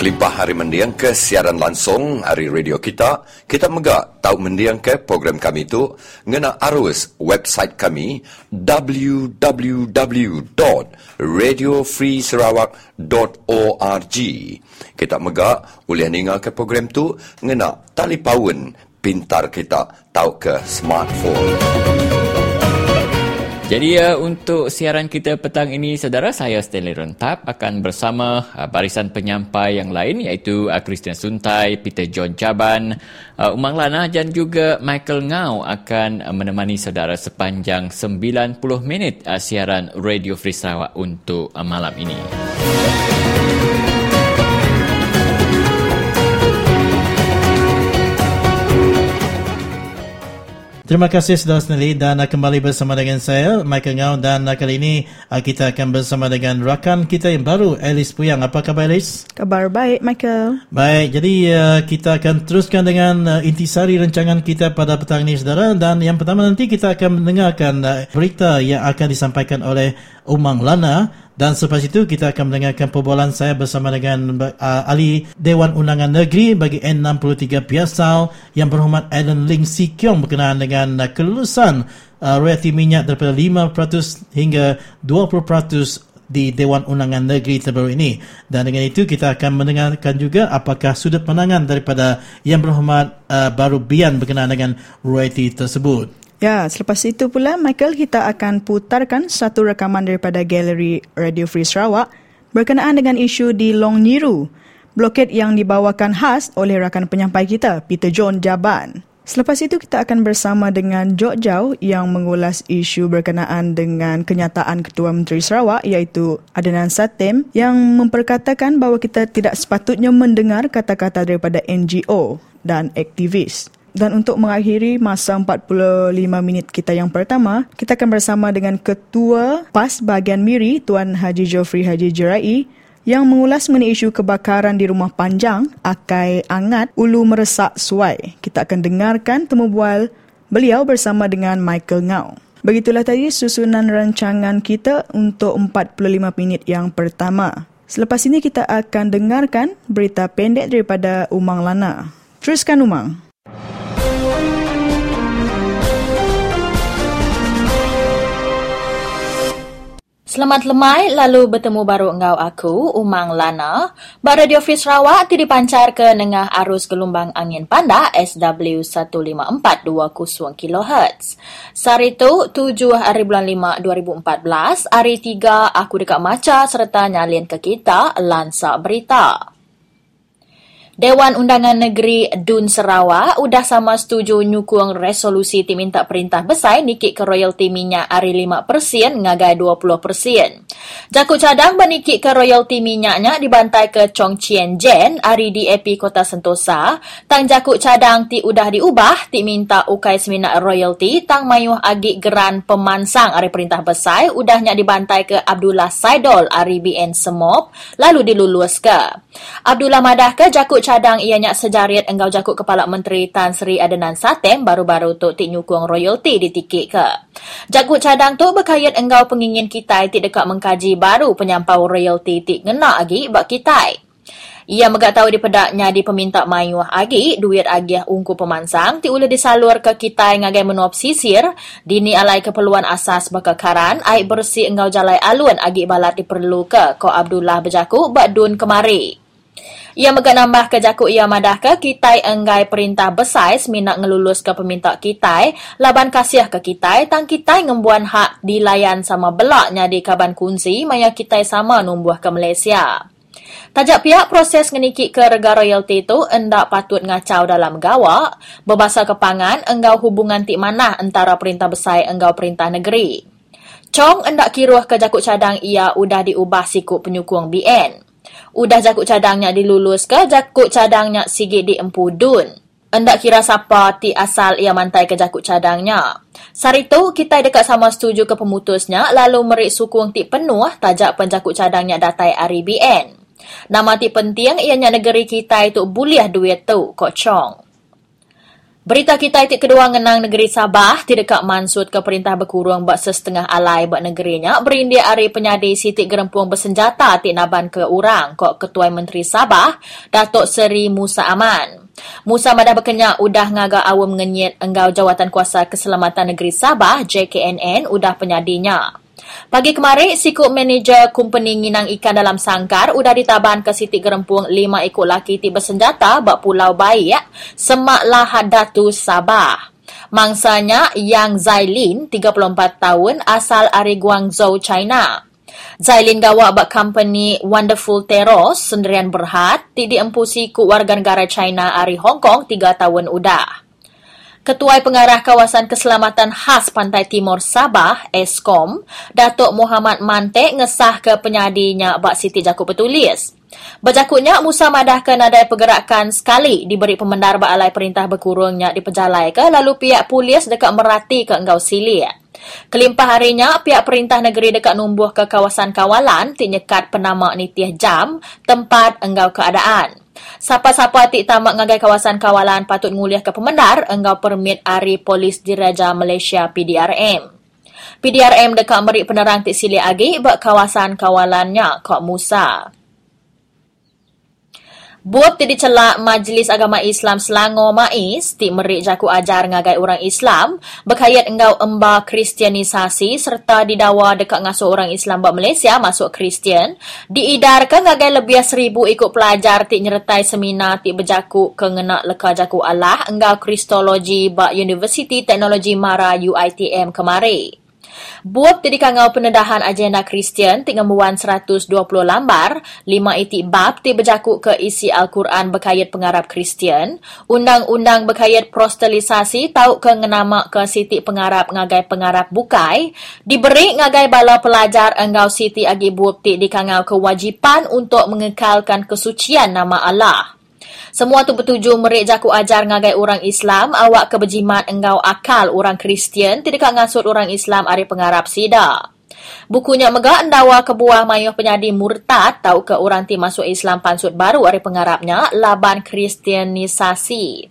Kelimpah hari mendiang ke siaran langsung hari radio kita. Kita megak tahu mendiang ke program kami itu ngena arus website kami www.radiofreesarawak.org. Kita megak boleh dengar ke program tu ngena paun pintar kita tahu ke smartphone. Jadi uh, untuk siaran kita petang ini, saudara, saya Stanley Rentap akan bersama uh, barisan penyampai yang lain iaitu uh, Christian Suntai, Peter John Caban, uh, Umang Lana dan juga Michael Ngau akan uh, menemani saudara sepanjang 90 minit uh, siaran Radio Free Sarawak untuk uh, malam ini. Terima kasih saudara Snelly dan kembali bersama dengan saya Michael Ngau dan uh, kali ini uh, kita akan bersama dengan rakan kita yang baru Alice Puyang. Apa khabar Alice? Kabar baik Michael. Baik, jadi uh, kita akan teruskan dengan intisari rancangan kita pada petang ini saudara dan yang pertama nanti kita akan mendengarkan berita yang akan disampaikan oleh Umang Lana dan selepas itu kita akan mendengarkan perbualan saya bersama dengan uh, ahli Dewan Undangan Negeri bagi N63 Piasal yang berhormat Alan Ling Si Kiong berkenaan dengan uh, kelulusan uh, royalti minyak daripada 5% hingga 20% di Dewan Undangan Negeri terbaru ini. Dan dengan itu kita akan mendengarkan juga apakah sudut pandangan daripada yang berhormat uh, Baru Bian berkenaan dengan royalti tersebut. Ya, selepas itu pula Michael kita akan putarkan satu rekaman daripada galeri Radio Free Sarawak berkenaan dengan isu di Long Niru, blokade yang dibawakan khas oleh rakan penyampai kita, Peter John Jaban. Selepas itu kita akan bersama dengan Jok Jau yang mengulas isu berkenaan dengan kenyataan Ketua Menteri Sarawak iaitu Adnan Satem yang memperkatakan bahawa kita tidak sepatutnya mendengar kata-kata daripada NGO dan aktivis. Dan untuk mengakhiri masa 45 minit kita yang pertama, kita akan bersama dengan Ketua PAS Bahagian Miri, Tuan Haji Jofri Haji Jerai, yang mengulas mengenai isu kebakaran di rumah panjang, Akai Angat, Ulu Meresak Suai. Kita akan dengarkan temu bual beliau bersama dengan Michael Ngau. Begitulah tadi susunan rancangan kita untuk 45 minit yang pertama. Selepas ini kita akan dengarkan berita pendek daripada Umang Lana. Teruskan Umang. Selamat lemai lalu bertemu baru engkau aku, Umang Lana. Bak Radio Free Sarawak ti dipancar ke nengah arus gelombang angin panda SW 15420 kHz. Sari tu 7 hari bulan 5 2014, hari 3 aku dekat Maca serta nyalin ke kita Lansa Berita. Dewan Undangan Negeri Dun Sarawak udah sama setuju nyukung resolusi ti minta perintah besar nikik ke royalti minyak hari 5% ngagai 20%. Jakut cadang bernikik ke royalti minyaknya dibantai ke Chong Chien Jen hari di EP Kota Sentosa. Tang jakut cadang ti udah diubah ti minta ukai seminak royalti tang mayuh agi geran pemansang hari perintah besar udahnya dibantai ke Abdullah Saidol hari BN Semop lalu dilulus ke. Abdullah madah ke jakut cadang ianya sejariat enggau jakut Kepala Menteri Tan Sri Adenan Satem baru-baru tu tik nyukung royalti di tikik ke. Jakut cadang tu berkait enggau pengingin kita tik dekat mengkaji baru penyampau royalti tik ngena lagi bak kita. Ia megak tahu di pedaknya di peminta mayuh agi duit agi ungku pemansang ti ula disalur ke kita ngagai menuap sisir dini alai keperluan asas bekakaran air bersih enggau jalai alun agi balat diperlu ke ko Abdullah berjaku bak dun kemari. Ia menambah ke jakuk ia madah ke kitai enggai perintah besar minat ngelulus ke peminta kitai, laban kasih ke kitai, tang kitai ngembuan hak dilayan sama belaknya di kaban kunci, maya kitai sama numbuh ke Malaysia. Tajak pihak proses ngenikik ke rega royalty itu endak patut ngacau dalam gawa, berbahasa kepangan enggau hubungan tik mana antara perintah besar enggau perintah negeri. Chong endak kiruh ke jakuk cadang ia udah diubah sikut penyukung BN. Udah jakuk cadangnya dilulus ke jakuk cadangnya sigit di empu dun. Endak kira siapa ti asal ia mantai ke jakuk cadangnya. Sari tu kita dekat sama setuju ke pemutusnya lalu merik sukung ti penuh tajak penjakuk cadangnya datai RBN. Nama ti penting ianya negeri kita itu buliah duit tu kok cong. Berita kita itik kedua ngenang negeri Sabah tidak dekat mansut ke perintah berkurung buat setengah alai buat negerinya berindia hari penyadi sitik gerempung bersenjata tik naban ke orang kok Ketua Menteri Sabah Datuk Seri Musa Aman. Musa madah berkenyak udah ngaga awam ngenyit enggau jawatan kuasa keselamatan negeri Sabah JKNN udah penyadinya. Pagi kemarin, sikut manager company nginang ikan dalam sangkar udah ditaban ke Siti Gerempung lima ekor laki tiba senjata bak Pulau Bayi ya. Semak Lahad Datu Sabah. Mangsanya Yang Zailin, 34 tahun, asal dari Guangzhou, China. Zailin gawa bak company Wonderful Teros sendirian berhad, tidak diempusi ku warga negara China dari Hong Kong 3 tahun udah. Ketua Pengarah Kawasan Keselamatan Khas Pantai Timur Sabah, ESKOM, Datuk Muhammad Mante ngesah ke penyadinya Bak Siti Jakub Petulis. Berjakutnya, Musa madah ke nadai pergerakan sekali diberi pemendar Alai Perintah Berkurungnya di Pejalai ke lalu pihak polis dekat merati ke Enggau Sili. Kelimpah harinya, pihak perintah negeri dekat numbuh ke kawasan kawalan tinyekat penama nitiah jam tempat Enggau keadaan. Siapa-siapa tik tamak ngagai kawasan kawalan patut nguliah ke pemendar enggau permit ari polis diraja Malaysia PDRM. PDRM dekat merik penerang tik sili agi buat kawasan kawalannya Kok Musa. Buat tidak celak Majlis Agama Islam Selangor MAIS, ti merik jaku ajar ngagai orang Islam, berkait engau emba kristianisasi serta didawa dekat ngasuh orang Islam buat Malaysia masuk Kristian, diidarkan ngagai lebih seribu ikut pelajar ti nyertai seminar ti berjaku kengena leka jaku Allah engau kristologi buat University Teknologi Mara UITM kemarin. Buat jadi kangau penedahan agenda Kristian tinggal muan 120 lambar, lima iti bab ti berjakuk ke isi Al-Quran berkait pengarap Kristian, undang-undang berkait prostelisasi tau ke ngenama ke siti pengarap ngagai pengarap bukai, diberi ngagai bala pelajar engau siti agi buat ti di kangau kewajipan untuk mengekalkan kesucian nama Allah. Semua tu bertuju merik jaku ajar ngagai orang Islam, awak kebejimat engau akal orang Kristian, tidak ngasut orang Islam ari pengarap sida. Bukunya megak endawa kebuah mayuh penyadi murtad tau ke orang ti masuk Islam pansut baru ari pengarapnya laban kristianisasi.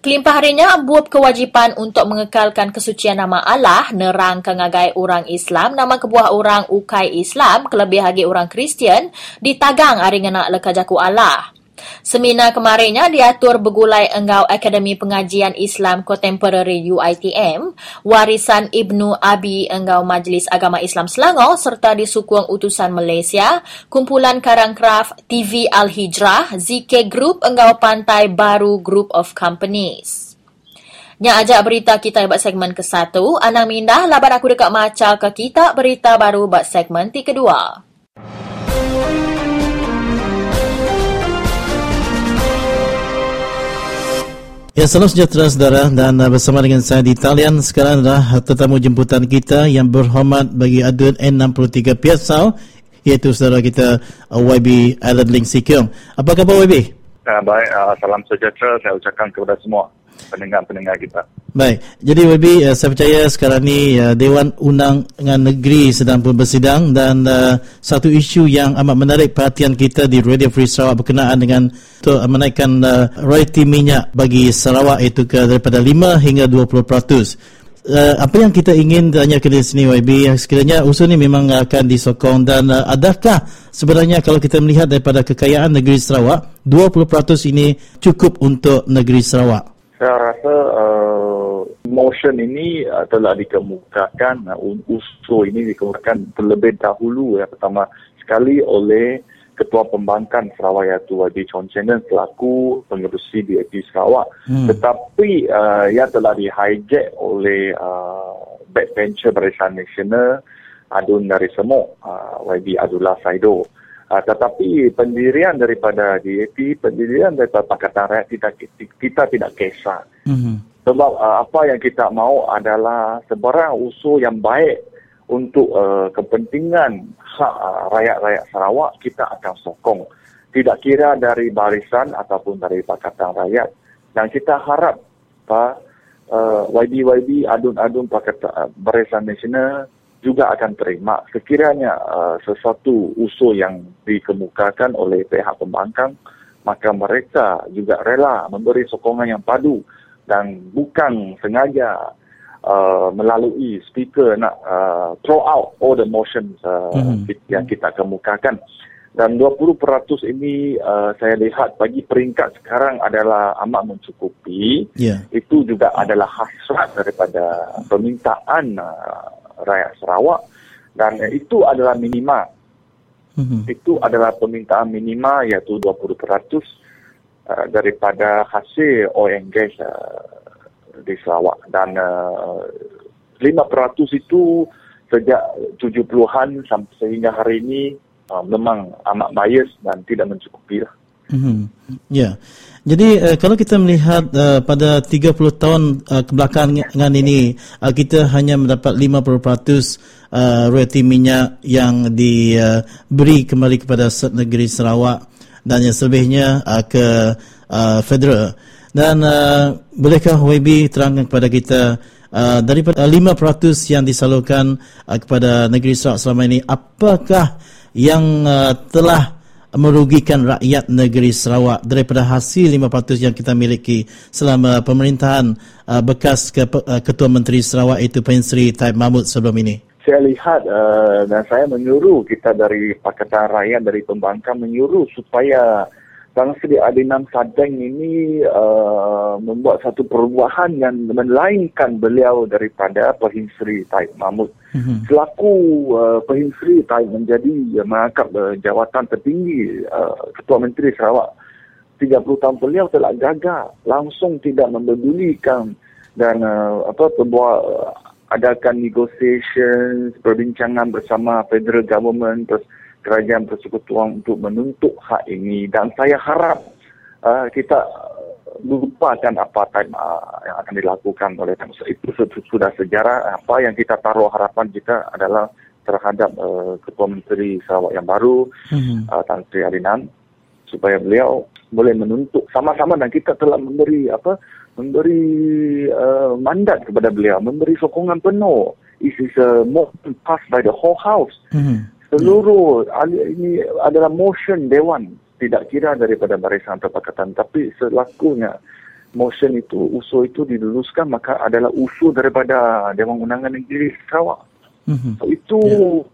Kelimpah harinya buat kewajipan untuk mengekalkan kesucian nama Allah nerang ke ngagai orang Islam nama kebuah orang ukai Islam kelebih lagi orang Kristian ditagang ari ngena lekajaku Allah. Seminar kemarinnya diatur bergulai enggau Akademi Pengajian Islam Contemporary UITM, warisan Ibnu Abi enggau Majlis Agama Islam Selangor serta disukung utusan Malaysia, kumpulan Karangkraf TV Al-Hijrah, ZK Group enggau Pantai Baru Group of Companies. Yang ajak berita kita buat segmen ke satu, Anang Mindah, labar aku dekat maca ke kita berita baru buat segmen ti kedua. Ya, salam sejahtera saudara dan uh, bersama dengan saya di talian sekarang adalah tetamu jemputan kita yang berhormat bagi aduan N63 Piasau iaitu saudara kita uh, YB Alan Ling Sikyong. Apa khabar YB? Uh, baik, uh, salam sejahtera saya ucapkan kepada semua pendengar-pendengar kita. Baik, jadi WB, uh, saya percaya sekarang ni uh, Dewan Undangan Negeri sedang pun bersidang dan uh, satu isu yang amat menarik perhatian kita di Radio Free Sarawak berkenaan dengan untuk menaikkan uh, royalty minyak bagi Sarawak itu ke daripada 5 hingga 20%. Uh, apa yang kita ingin tanya ke sini YB sekiranya usul ini memang akan disokong dan uh, adakah sebenarnya kalau kita melihat daripada kekayaan negeri Sarawak 20% ini cukup untuk negeri Sarawak saya rasa uh, motion ini uh, telah dikemukakan uh, usul ini dikemukakan terlebih dahulu ya pertama sekali oleh Ketua Pembangkang Sarawak iaitu YB Chon Chen selaku pengerusi DAP Sarawak. Hmm. Tetapi uh, ia telah di hijack oleh uh, backbencher Barisan Nasional Adun dari Semuk, uh, YB Abdullah Saido. Uh, tetapi pendirian daripada DAP, pendirian daripada Pakatan Rakyat kita, kita tidak kisah. Hmm. Sebab uh, apa yang kita mahu adalah sebarang usul yang baik untuk uh, kepentingan hak uh, rakyat-rakyat Sarawak kita akan sokong tidak kira dari barisan ataupun dari Pakatan Rakyat dan kita harap uh, YB-YB adun-adun Pakatan uh, Barisan Nasional juga akan terima sekiranya uh, sesuatu usul yang dikemukakan oleh pihak pembangkang maka mereka juga rela memberi sokongan yang padu dan bukan sengaja uh, melalui speaker nak uh, throw out all the motions uh, mm-hmm. yang kita kemukakan. Dan 20% ini uh, saya lihat bagi peringkat sekarang adalah amat mencukupi. Yeah. Itu juga adalah hasrat daripada permintaan uh, rakyat Sarawak. Dan itu adalah minima. Mm-hmm. Itu adalah permintaan minima iaitu 20% uh, daripada hasil oil and gas uh, di Sarawak dan uh, 5% itu sejak 70-an sampai sehingga hari ini uh, memang amat bias dan tidak mencukupi lah. Mm-hmm. Ya. Yeah. Jadi uh, kalau kita melihat uh, pada 30 tahun uh, kebelakangan ini uh, kita hanya mendapat 50% uh, royalti minyak yang diberi uh, kembali kepada negeri Sarawak dan yang selebihnya uh, ke uh, federal. Dan uh, bolehkah YB terangkan kepada kita uh, daripada 5% yang disalurkan uh, kepada negeri Sarawak selama ini, apakah yang uh, telah merugikan rakyat negeri Sarawak daripada hasil 5% yang kita miliki selama pemerintahan uh, bekas ke, uh, Ketua Menteri Sarawak itu Pen Sri Taib Mahmud sebelum ini? Saya lihat uh, dan saya menyuruh kita dari Pakatan Rakyat, dari pembangkang menyuruh supaya Bang Sri Adinam Sadeng ini uh, membuat satu perubahan yang melainkan beliau daripada Perhinsri Taib Mahmud. Mm-hmm. Selaku uh, Perhinsri Taib menjadi uh, mengangkat uh, jawatan tertinggi uh, Ketua Menteri Sarawak. 30 tahun beliau telah gagal langsung tidak mempedulikan dan uh, apa pembuat uh, adakan negotiation perbincangan bersama federal government terus kerajaan persekutuan untuk menuntut hak ini. Dan saya harap uh, kita lupakan apa time uh, yang akan dilakukan oleh itu sudah sejarah. Apa yang kita taruh harapan kita adalah terhadap uh, ketua menteri Sarawak yang baru mm-hmm. uh, Tan Sri Adinan supaya beliau boleh menuntut sama-sama dan kita telah memberi apa memberi uh, mandat kepada beliau memberi sokongan penuh. This is a motion passed by the whole house. Mm-hmm seluruh ini adalah motion Dewan tidak kira daripada barisan atau pakatan tapi selakunya motion itu usul itu diluluskan maka adalah usul daripada Dewan Undangan Negeri Sarawak mm-hmm. so, itu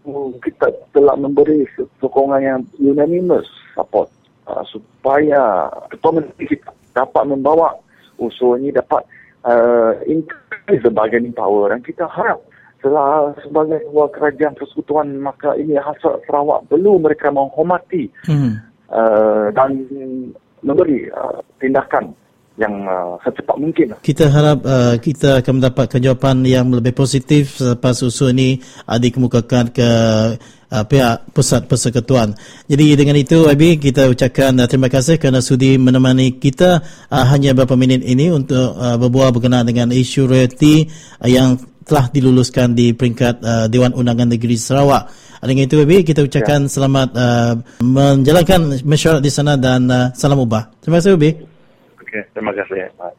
yeah. kita telah memberi sokongan yang unanimous support uh, supaya ketua menteri kita dapat membawa usul ini dapat uh, increase the bargaining power dan kita harap setelah sebagai sebuah kerajaan persekutuan maka ini hasrat Sarawak perlu mereka menghormati hmm. uh, dan memberi uh, tindakan yang uh, secepat mungkin. Kita harap uh, kita akan mendapatkan jawapan yang lebih positif selepas usul ini uh, dikemukakan ke uh, pihak pusat persekutuan. Jadi dengan itu Abi kita ucapkan uh, terima kasih kerana sudi menemani kita uh, hanya beberapa minit ini untuk uh, berbual berkenaan dengan isu royalty uh, yang telah diluluskan di peringkat uh, Dewan Undangan Negeri Sarawak. Dengan itu, Baby, kita ucapkan ya. selamat uh, menjalankan mesyuarat di sana dan uh, salam ubah. Terima kasih, Baby. Okay, terima kasih. Bye.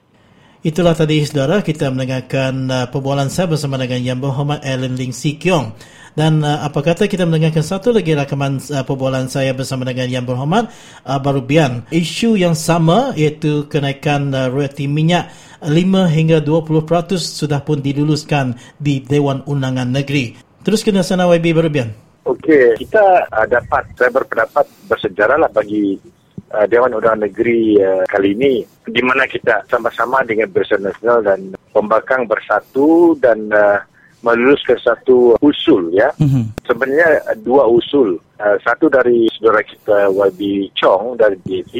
Itulah tadi, saudara, kita mendengarkan uh, perbualan saya bersama dengan Yang Berhormat Alan Ling Si Kiong. Dan uh, apa kata kita mendengarkan satu lagi rakaman uh, perbualan saya bersama dengan Yang Berhormat uh, Barubian. Isu yang sama iaitu kenaikan uh, royalti minyak 5 hingga 20% sudah pun diluluskan di Dewan Undangan Negeri. Terus kena sana YB Barubian. Okey, kita uh, dapat saya berpendapat bersejarahlah bagi uh, Dewan Undangan Negeri uh, kali ini di mana kita sama-sama dengan Barisan Nasional dan Pembangkang bersatu dan uh, meluluskan satu usul ya. Mhm. Sebenarnya dua usul. Uh, satu dari saudara kita YB Chong dari DAP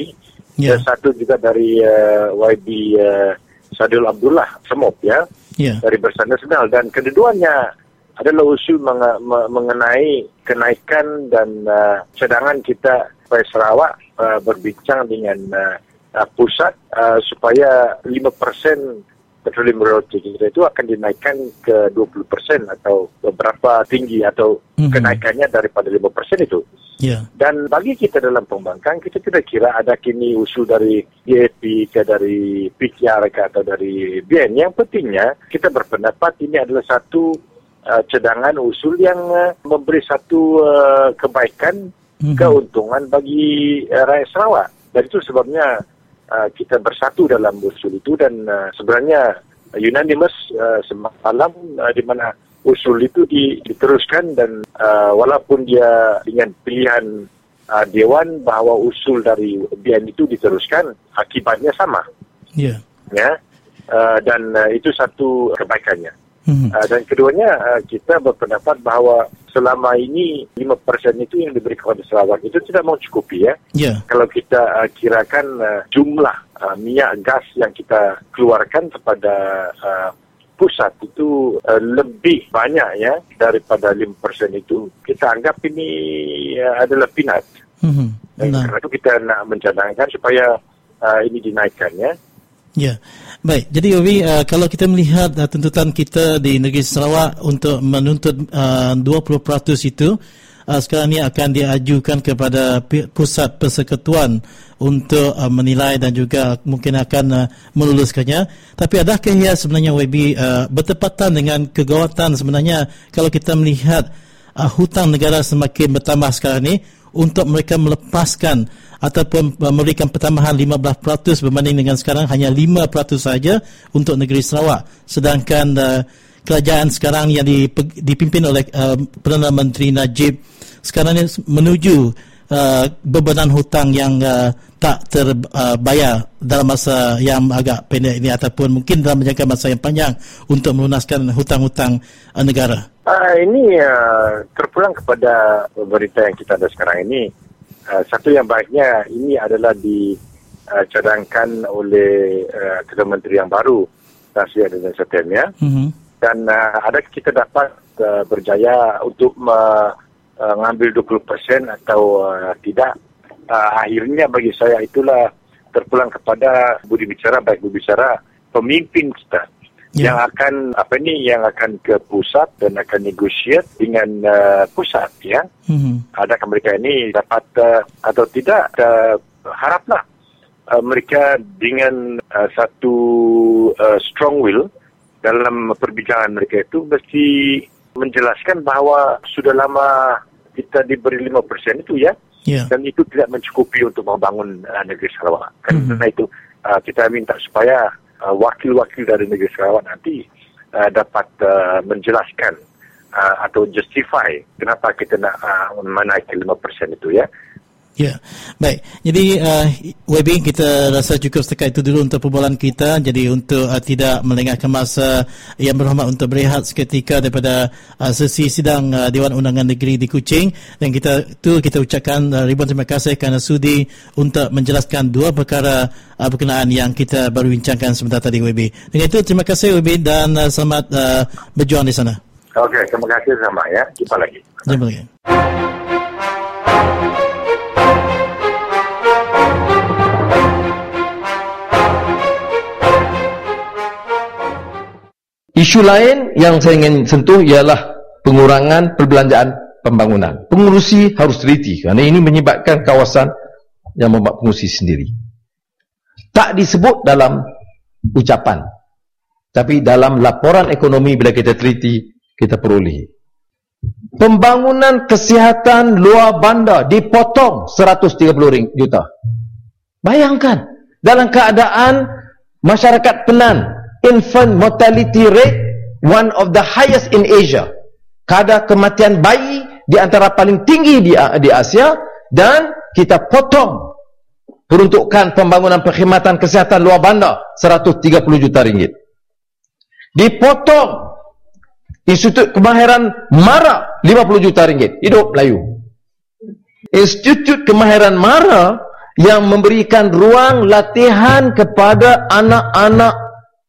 Ya. dan satu juga dari uh, YB uh, Sadul Abdullah Semop ya Ya. dari Bersama Nasional dan keduanya adalah usul menge- me- mengenai kenaikan dan uh, cadangan kita supaya Sarawak uh, berbincang dengan uh, uh, pusat uh, supaya 5% petroleum royalty kita itu akan dinaikkan ke 20% atau beberapa tinggi atau Mhm. kenaikannya daripada 5% itu. Ya. Dan bagi kita dalam pembangkang, kita tidak kira ada kini usul dari DAP ke dari PKR ke atau dari BN. Yang pentingnya, kita berpendapat ini adalah satu uh, cadangan usul yang uh, memberi satu uh, kebaikan, Mhm. keuntungan bagi uh, rakyat Sarawak. Dan itu sebabnya uh, kita bersatu dalam usul itu dan uh, sebenarnya uh, unanimous uh, semalam uh, di mana usul itu di, diteruskan dan uh, walaupun dia dengan pilihan uh, dewan bahawa usul dari BN itu diteruskan akibatnya sama. Ya. ya. Uh, dan uh, itu satu kebaikannya Uh, dan keduanya uh, kita berpendapat bahawa selama ini 5% itu yang diberi kepada Sarawak itu tidak mencukupi ya Ya. kalau kita uh, kirakan uh, jumlah uh, minyak gas yang kita keluarkan kepada uh, pusat itu uh, lebih banyak ya daripada 5% itu kita anggap ini uh, adalah Mhm. dan Nah. kerana itu kita nak mencadangkan supaya uh, ini dinaikkan ya Ya, baik. Jadi Obi, uh, kalau kita melihat uh, tuntutan kita di negeri Sarawak untuk menuntut uh, 20% itu, uh, sekarang ini akan diajukan kepada pusat persekutuan untuk uh, menilai dan juga mungkin akan uh, meluluskannya. Tapi adakah ia sebenarnya YB uh, bertepatan dengan kegawatan sebenarnya kalau kita melihat uh, hutang negara semakin bertambah sekarang ini untuk mereka melepaskan ataupun uh, memberikan pertambahan 15% berbanding dengan sekarang hanya 5% saja untuk negeri Sarawak sedangkan uh, kerajaan sekarang yang dip- dipimpin oleh uh, Perdana Menteri Najib sekarang ini menuju uh, bebanan hutang yang uh, tak terbayar dalam masa yang agak pendek ini ataupun mungkin dalam jangka masa yang panjang untuk melunaskan hutang-hutang uh, negara. Uh, ini uh, terpulang kepada berita yang kita ada sekarang ini. Uh, satu yang baiknya ini adalah dicadangkan oleh uh, Ketua Menteri yang baru, Tasya dan Setem ya. Mm-hmm. Dan uh, ada kita dapat uh, berjaya untuk me- uh, mengambil 20% atau uh, tidak. Uh, akhirnya bagi saya itulah terpulang kepada budi bicara baik budi bicara pemimpin kita Ya. yang akan apa ni yang akan ke pusat dan akan negotiate dengan uh, pusat ya Mm-hmm. adakah mereka ini dapat uh, atau tidak uh, haraplah uh, mereka dengan uh, satu uh, strong will dalam perbincangan mereka itu mesti menjelaskan bahawa sudah lama kita diberi 5% itu ya Ya. dan itu tidak mencukupi untuk membangun uh, negeri Sarawak. Karena Mhm. itu uh, kita minta supaya uh, wakil-wakil dari negeri Sarawak nanti uh, dapat uh, menjelaskan uh, atau justify kenapa kita nak uh, menaikkan 5% itu ya. Ya, baik. Jadi uh, Webbing kita rasa cukup setakat itu dulu untuk perbualan kita. Jadi untuk uh, tidak melengahkan masa yang berhormat untuk berehat seketika daripada uh, sesi sidang uh, Dewan Undangan Negeri di Kuching dan kita tu kita ucapkan uh, ribuan terima kasih kerana sudi untuk menjelaskan dua perkara uh, berkenaan yang kita baru bincangkan sebentar tadi WB. Dengan itu terima kasih WB dan uh, selamat uh, berjuang di sana. Okey, terima kasih sama ya. Jumpa lagi. Jumpa lagi. Isu lain yang saya ingin sentuh ialah pengurangan perbelanjaan pembangunan. Pengurusi harus teliti kerana ini menyebabkan kawasan yang membuat pengurusi sendiri. Tak disebut dalam ucapan. Tapi dalam laporan ekonomi bila kita teliti, kita peroleh. Pembangunan kesihatan luar bandar dipotong 130 ring juta. Bayangkan, dalam keadaan masyarakat penan, infant mortality rate one of the highest in Asia. Kadar kematian bayi di antara paling tinggi di, di Asia dan kita potong peruntukan pembangunan perkhidmatan kesihatan luar bandar 130 juta ringgit. Dipotong Institut Kemahiran Mara 50 juta ringgit. Hidup Melayu. Institut Kemahiran Mara yang memberikan ruang latihan kepada anak-anak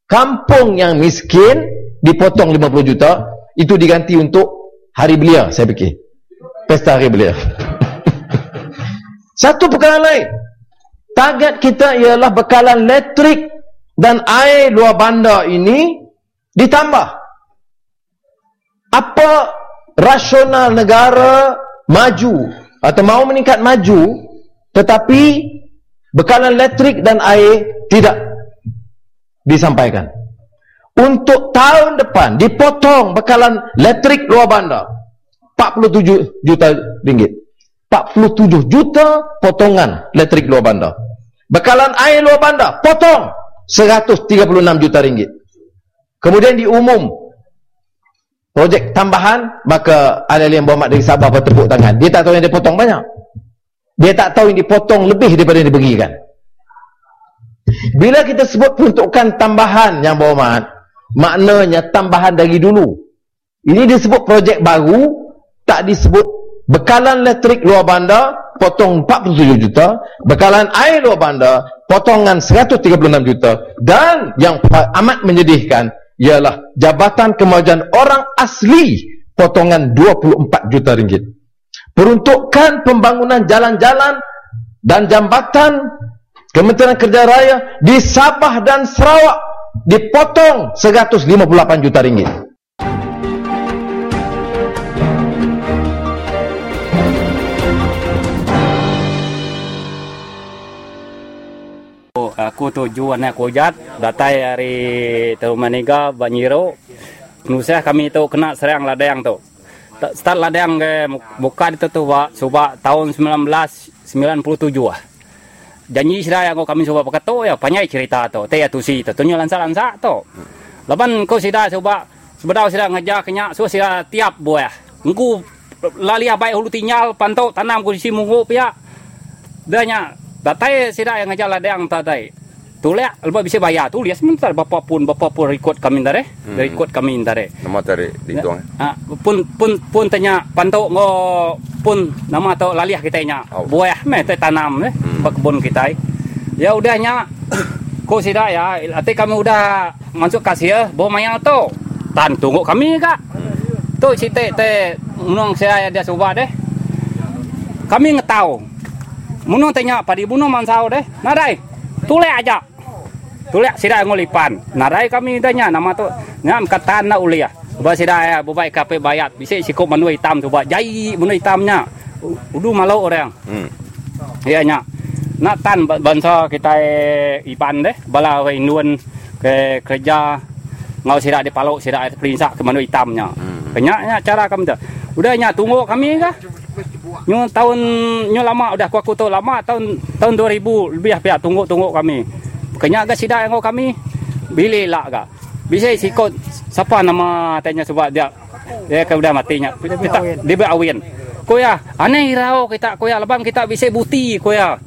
kampung yang miskin dipotong 50 juta itu diganti untuk hari belia saya fikir. Pesta hari belia. Satu perkara lain. Target kita ialah bekalan elektrik dan air luar bandar ini ditambah apa rasional negara maju atau mau meningkat maju tetapi bekalan elektrik dan air tidak disampaikan. Untuk tahun depan dipotong bekalan elektrik luar bandar. 47 juta ringgit. 47 juta potongan elektrik luar bandar. Bekalan air luar bandar potong 136 juta ringgit. Kemudian diumum projek tambahan maka ada yang berhormat dari Sabah bertepuk tangan. Dia tak tahu yang dia potong banyak. Dia tak tahu yang dipotong lebih daripada yang diberikan bila kita sebut peruntukan tambahan yang berhormat maknanya tambahan dari dulu ini disebut projek baru tak disebut bekalan elektrik luar bandar potong 47 juta bekalan air luar bandar potongan 136 juta dan yang amat menyedihkan ialah Jabatan Kemajuan Orang Asli potongan 24 juta ringgit. Peruntukan pembangunan jalan-jalan dan jambatan Kementerian Kerja Raya di Sabah dan Sarawak dipotong 158 juta ringgit. aku tujuan aku jat datai dari Terumaniga Banyiro. Nusa kami tu kena serang ladang tu. Start ladang ke buka itu tu wa suba tahun 1997 ah janji sira yang kami suba pakato ya panjai cerita tu te tu si tu tunyo lansa lansa tu laban ko sida suba sebedau sira ngajak kenya so sira tiap buah. Engku lali abai hulu tinyal pantau tanam ku di simungu pia danya Datai sida yang ngajar ladang tadai. Tulek alba bisa bayar tu sebentar bapa pun bapa pun record kami dare. Hmm. Record kami dare. Nama tadi dihitung. Ah pun pun pun tanya pantau ngo pun nama tau laliah kita nya. Oh. Buah meh te tanam eh hmm. kebun kita. Ya udahnya ko sida ya ati kami udah masuk kasih bawa mayang tu. Tan tunggu kami kak. Hmm. Tu si te te munong saya dia subah deh. Kami ngetau Muno tanya padi buno mansau deh. Narai. Tule aja. Tule sida ngolipan. Narai kami tanya nama tu. Ngam katan na ulia. Ba sida ya bubai kape bayat. Bisa sikop manu hitam tu ba. Jai manu hitamnya. Udu malau orang. Hmm. Ya nya. Nak tan bansa kita ipan deh. Bala we nuan ke kerja ngau sida di palok sida perinsak ke manu hitamnya. Hmm. Kenyaknya cara kami tu. Udahnya tunggu kami kah? Nyo tahun nyo lama udah aku tahu lama tahun tahun 2000 lebih pihak tunggu tunggu kami. Kenya agak sida yang kami bili lah agak. Bisa sikot siapa nama tanya sebab dia dia kan udah matinya. Kita dia berawin. Koya, aneh rau kita koya lebam kita bisa buti koya.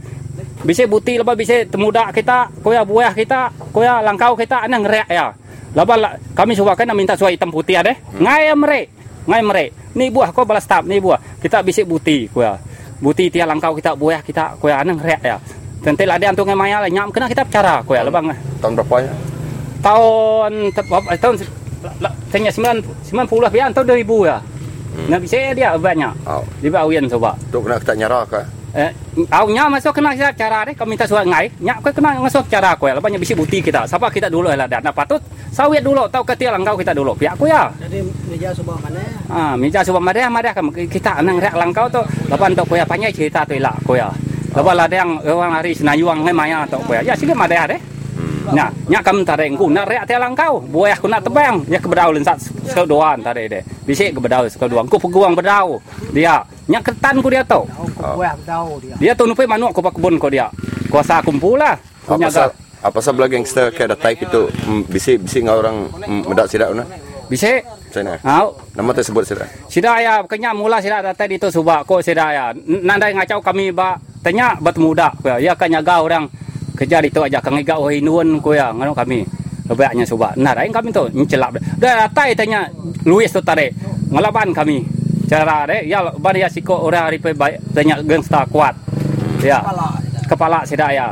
Bisa buti lebam bisa temudak kita koya buah kita koya langkau kita aneh ngereak ya. Lepas kami suka kan minta suai hitam putih ada. Ngai merek ngai merek ni buah kau balas tap ni buah kita bisik buti kuya buti tiang langkau kita buah kita kuya anang rek ya tentu ada antung ngai maya lah. Nyam kena kita bicara kuya lebang tahun berapa ya? Tahun tahun tanya sembilan sembilan puluh ya tahun dua ribu ya hmm. nah bisa dia banyak oh. di bawah coba tu kena kita nyarah kah Eh, au nya masuk kena siap cara deh, kau minta suat ngai, nyak kau kena masuk cara kau ya, lebihnya bisi buti kita, siapa kita dulu lah, dan patut sawit dulu, tahu ketia langkau kita dulu, pihak aku ya. Jadi meja subah mana? Ah, meja subah mana, mana kita nang rek langkau tu, lepas tu kau ya panjang cerita tu lah kau ya, lepas lah yang orang hari senayuang ngai maya tu kau ya, ya sih mana deh. Nya, nya kam tare engku nak rek ate langkau. Buaya aku nak tebang. Ya kebedau lensat sekau doan tare de. Bisik kebedau sekau doan. Ku peguang bedau. Dia nya ketan ku dia. Buaya bedau dia. Dia tu nupai manu aku pak kebun ko dia. Kuasa kumpul lah. Apa sa apa sa belag gangster ke datai itu bisik bisik ngau orang medak sidak una. Bisik Sana. Au. Nama tersebut sida. Sida ya kenya mula sida datai itu subak ko sida ya. Nandai ngacau kami ba tanya bat muda ya. Ya kanya ga orang kejar itu aja kang iga oi nuan ko ya ngano kami Lebatnya subak. Nah, lain kami tu ncelap. Dah atai tanya Luis tu tarik. Ngelaban kami. Cara deh ya ban ya siko orang hari pe baik tanya gangsta kuat. Ya. Kepala sida ya.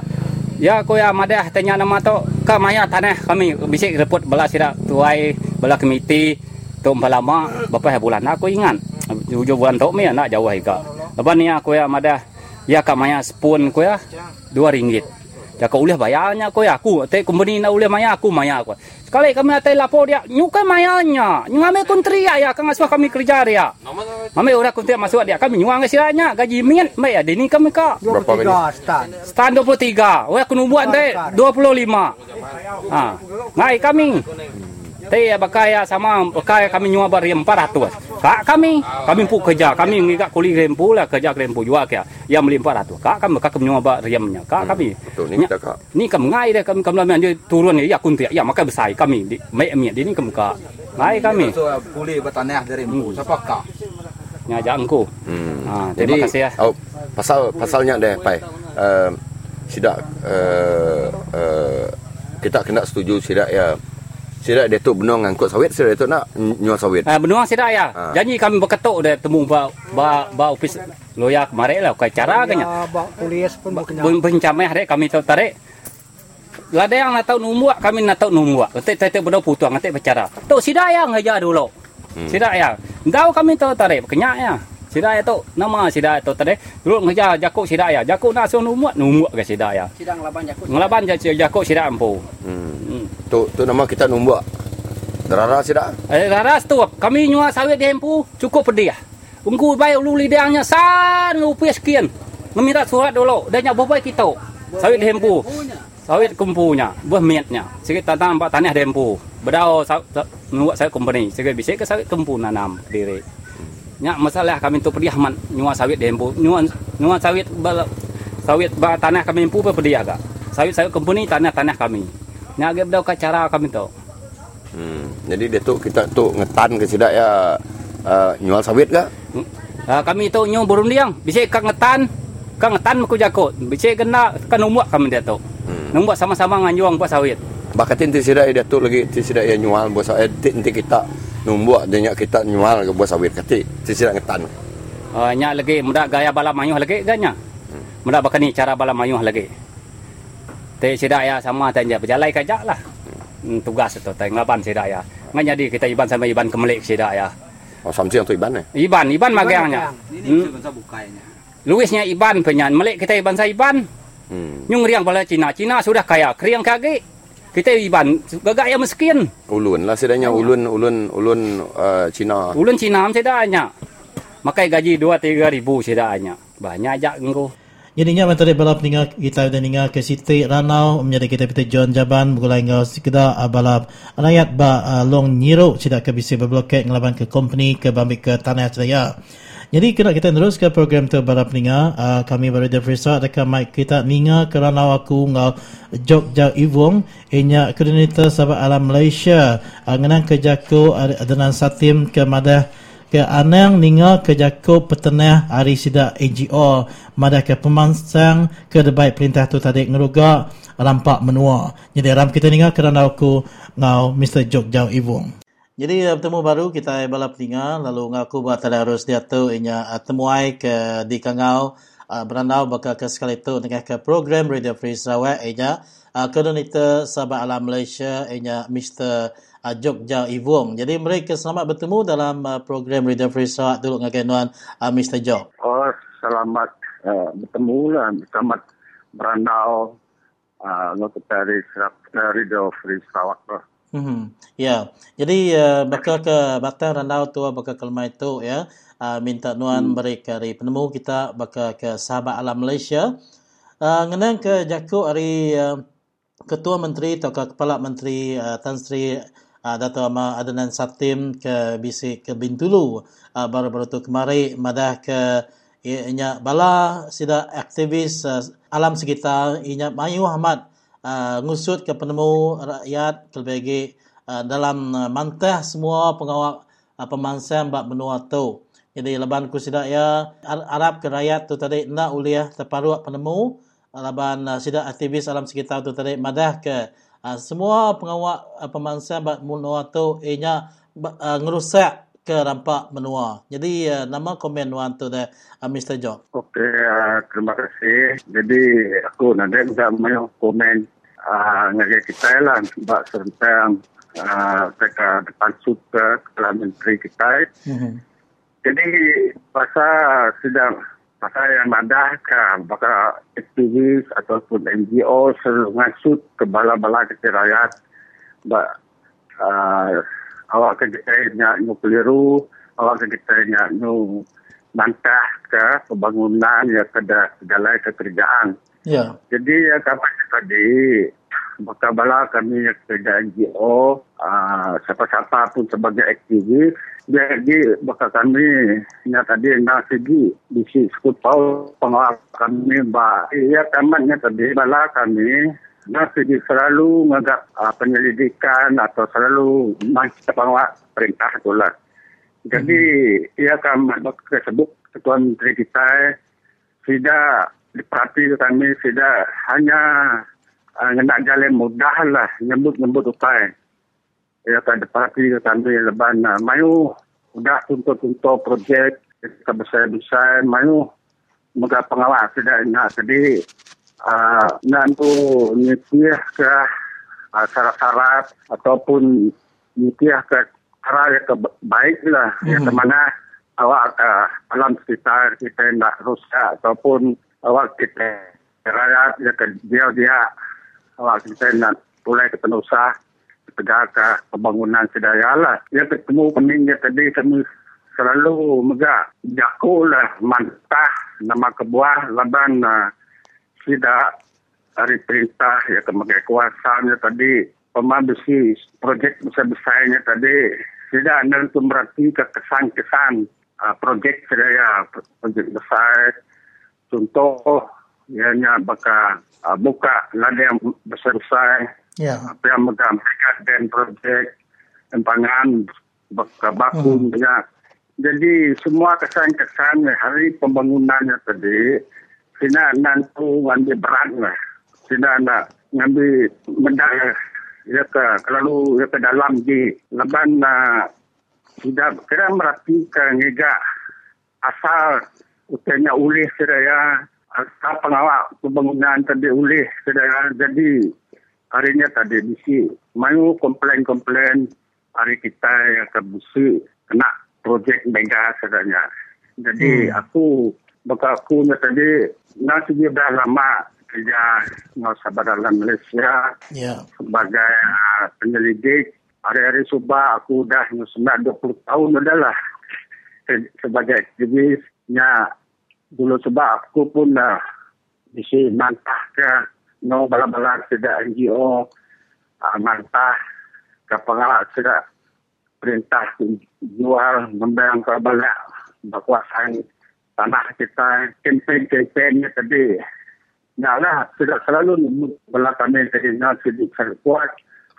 Ya ko ya madah tanya nama tu ke maya tanah kami bisik reput bala sida tuai bala komiti tu lama berapa bulan aku ingat. Jujur bulan tu mi nak jauh ika. Lepas ni aku ya madah ya ka maya spoon ko ya 2 ringgit. Ya kau boleh bayarnya aku ya aku. Tapi company nak boleh maya aku maya aku. Sekali kami atai lapor dia, nyukai mayanya. Nyukai kontri ya, ya kan asuh kami kerja dia. Mami orang kontri masuk dia, kami nyuang siranya gaji minit. Mai ada ni kami ka. Berapa minit? Stand. Stand 23. Oh aku nubuat deh 25. Ha. Ngai kami. Tapi ya bakaya sama bakaya kami nyuang bar 400. Kak kami, kami pu kerja, kami ngigak kuli rempu lah kerja rempu jual kia. Yang beli 400. Kak kami kak kami nyuang bar riamnya. Kak kami. Betul ni kita kak. Ni kami ngai deh kami kami dia turun ni ya kunti ya maka besar kami di mai mi di ni kami ka. Ngai kami. So, pulih bertanah dari Mbu. Siapa kak? Ngajak engkau. Hmm. Ha, Jadi terima kasih ya. oh, pasal pasalnya deh pai. Uh, sidak uh, uh, kita kena setuju sidak ya. Sidak dia tu benar ngangkut sawit, sidak dia tu nak nyual sawit. Ah benua sida ya. Ha. Janji kami berketuk dah temu ba ba, ba office loya kemarin lah kai cara kanya. Bak polis pun bukannya. Pencameh dek kami tu tarik. Lada yang nak tahu numbuak kami nak tahu numbuak. Nanti tete bedo putuang nanti bicara. Tu sida ya ngajar dulu. Hmm. Sida ya. Tahu kami tu tarik kenyak ya. Sida ya tu nama sida tu tarik. Dulu ngajar jakuk sida ya. Jakuk nak suruh numbuak numbuak ke sida ya. Sidang laban jakut. Ngelaban jakuk sida ampu. Hmm. Hmm. Tu tu nama kita numbuk. Derara sidak. Eh, raras tu, kami nyua sawit di hempu, cukup pedih. Ungku baik ulu lidahnya san rupiah sekian. Meminta surat dulu, dan nyak bapak kita. Sawit di hempu. Sawit kumpunya, buah miatnya. Sikit tanam pak tanah di hempu. Bedau nuak sawit company. Sikit bisik ke sawit kumpu nanam diri. Nyak masalah kami tu pedih man nyua sawit di hempu. Nyua nyua sawit bal sawit ba tanah kami hempu pe pedih agak. Sawit sawit company tanah tanah kami. Nyak ge bedau ka cara kami tu. Hmm. Jadi dia tu kita tu ngetan ke sidak ya uh, nyual sawit ke? Uh, kami tu nyu burung diang. Bisa kang ngetan, kang ngetan aku jakut. Bisa kena kan umuk kami dia tu. Hmm. Numbuat sama-sama nganjuang buat sawit. Bakatin ti sidak dia tu lagi ti sidak ya nyual buat sawit ti nanti kita numbuk dia nyak kita nyual ke buat sawit kati ti sidak ngetan. Uh, nya lagi muda gaya bala mayuh lagi ganya. Muda bakani cara bala mayuh lagi. Te sidak ya sama tanya berjalai kajak lah. Hmm, tugas itu teng laban sidak ya. Ngan jadi kita iban sama iban kemelik sidak ya. Oh samsi yang tu iban eh. Iban, iban magangnya. Ini Hmm. hmm. bukanya. Luisnya iban penyan, melik kita iban sa iban. Hmm. Nyung riang bala Cina. Cina sudah kaya, kriang kage. Kita iban gagak yang miskin. Ulun lah sidaknya ulun ulun ulun uh, Cina. Ulun Cina am sedanya. Makai gaji 2 3 ribu sedanya. Banyak jak engko. Jadi nya tadi balap ninga kita dan ninga ke Siti Ranau menjadi kita pita John Jaban mulai ngau sekeda balap rakyat ba uh, long nyiro tidak ke bisi berbloket ngelaban ke company ke bambi ke tanah saya. Jadi kena kita terus ke program tu balap ninga uh, kami baru dah frisa dekat mic kita ninga ke Ranau aku ngau Jogja Ivong inya koordinator sahabat alam Malaysia uh, ngenang ke Jako adenan Satim ke Madah ke anang ninga ke jako petenah hari sida NGO madah ke pemansang ke debai perintah tu tadi ngeruga rampak menua. Jadi ram kita ninga kerana aku ngau Mr. Jogja Ivong. Jadi bertemu baru kita balap ninga lalu ngaku buat tadi harus dia tu inya uh, temuai ke di kangau uh, berandau bakal ke sekali tu dengan ke program Radio Free Sarawak inya uh, koordinator Sabah Alam Malaysia inya Mr. Uh, Jogja Ivong. Jadi mereka selamat bertemu dalam uh, program Radio Free Sarawak dulu dengan kenuan uh, Mr. Jog. Oh, selamat uh, bertemu lah. Selamat berandau uh, dari Radio Free Sarawak lah. Hmm. Ya. Jadi uh, bakal ke Batang Randau tu bakal ke lemai tu ya. Uh, minta nuan hmm. mereka dari penemu kita bakal ke Sahabat Alam Malaysia. Uh, ngenang ke Jakuk hari uh, Ketua Menteri atau ke Kepala Menteri uh, Tan Sri uh, Dato' Ahmad Adnan Satim ke bisik ke Bintulu uh, baru-baru tu kemari madah ke inya bala sida aktivis uh, alam sekitar inya Mayu Ahmad uh, ngusut ke penemu rakyat kelbagi uh, dalam uh, mantah semua pengawal uh, pemansang bak benua tu. Jadi leban ku sidak ya Arab ke rakyat tu tadi nak uliah terparuak penemu laban uh, sidak aktivis alam sekitar tu tadi madah ke uh, semua pengawal uh, pemangsa menua tu ianya uh, ngerusak ke rampak menua. Jadi uh, nama komen wan tu dah uh, Mr. John. Okey, uh, terima kasih. Jadi aku nak juga mau komen uh, ngaji kita lah sebab serta uh, dekat depan suka Kepala Menteri kita. Mm-hmm. Jadi pasal sedang pasal yang ada ke bakal aktivis ataupun NGO selalu ngasut ke bala-bala kecil rakyat ba, uh, awak ke kita nak nu keliru awak ke kita nak nu mantah ke pembangunan ya kada segala kekerjaan. Ya. Jadi ya kapan tadi bakal bala kami yang kerja NGO, uh, siapa-siapa pun sebagai aktivis, jadi bakal kami yang tadi nak segi di sini tahu pengawal kami bah ia tamatnya tadi bala kami nak segi selalu ngagak uh, penyelidikan atau selalu macam pengawal perintah itulah. Jadi hmm. ia akan tersebut ketua menteri kita tidak diperhati kami tidak hanya uh, nak jalan mudah lah nyebut-nyebut upai. Ya kan departi kami leban uh, mayu udah tuntut-tuntut projek kita besar-besar mayu mudah pengawas tidak nak jadi uh, nak tu nyetir ke uh, syarat-syarat ataupun nyetir ke arah yang ke baik lah mm-hmm. yang mana awak ke alam sekitar kita nak rusak ataupun awak kita rakyat yang ke dia-dia awak kita nak mulai ke penusah pembangunan sedaya lah. Yang ketemu peningnya tadi kami selalu megak jago lah mantah nama kebuah laban uh, tidak. Dari perintah ya kemakai kuasanya tadi. Pemabisi projek besar-besarnya tadi. Tidak nentu berarti ke kesan-kesan uh, projek sedaya projek besar. Contoh ianya bakal uh, buka ladang besar-besar. Yeah. apa yang megang mereka dan projek empangan bakal baku hmm. banyak jadi semua kesan-kesan hari pembangunannya tadi tidak nantu ngambil berat lah. Tidak nak ngambil medal ya ke kalau ya ke dalam di leban uh, tidak kira meratikan juga. Asal utenya ulih sedaya asal pengawal pembangunan tadi ulih sedaya jadi harinya tadi bisi mayu komplain-komplain hari kita yang terbusi kena projek mega sedanya jadi hmm. aku bakal aku tadi nasi dia dah lama kerja sabar dalam Malaysia. Yeah. sebagai uh, penyelidik hari-hari subah aku dah sembilan dua puluh tahun adalah sebagai aktivisnya dulu sebab aku pun dah isi mantah ke no bala-bala tidak NGO uh, mantah ke pengalak tidak perintah jual membayang ke bala berkuasaan tanah kita kempen-kempennya tadi. Nyala tidak selalu bela kami tadi nak sedih kuat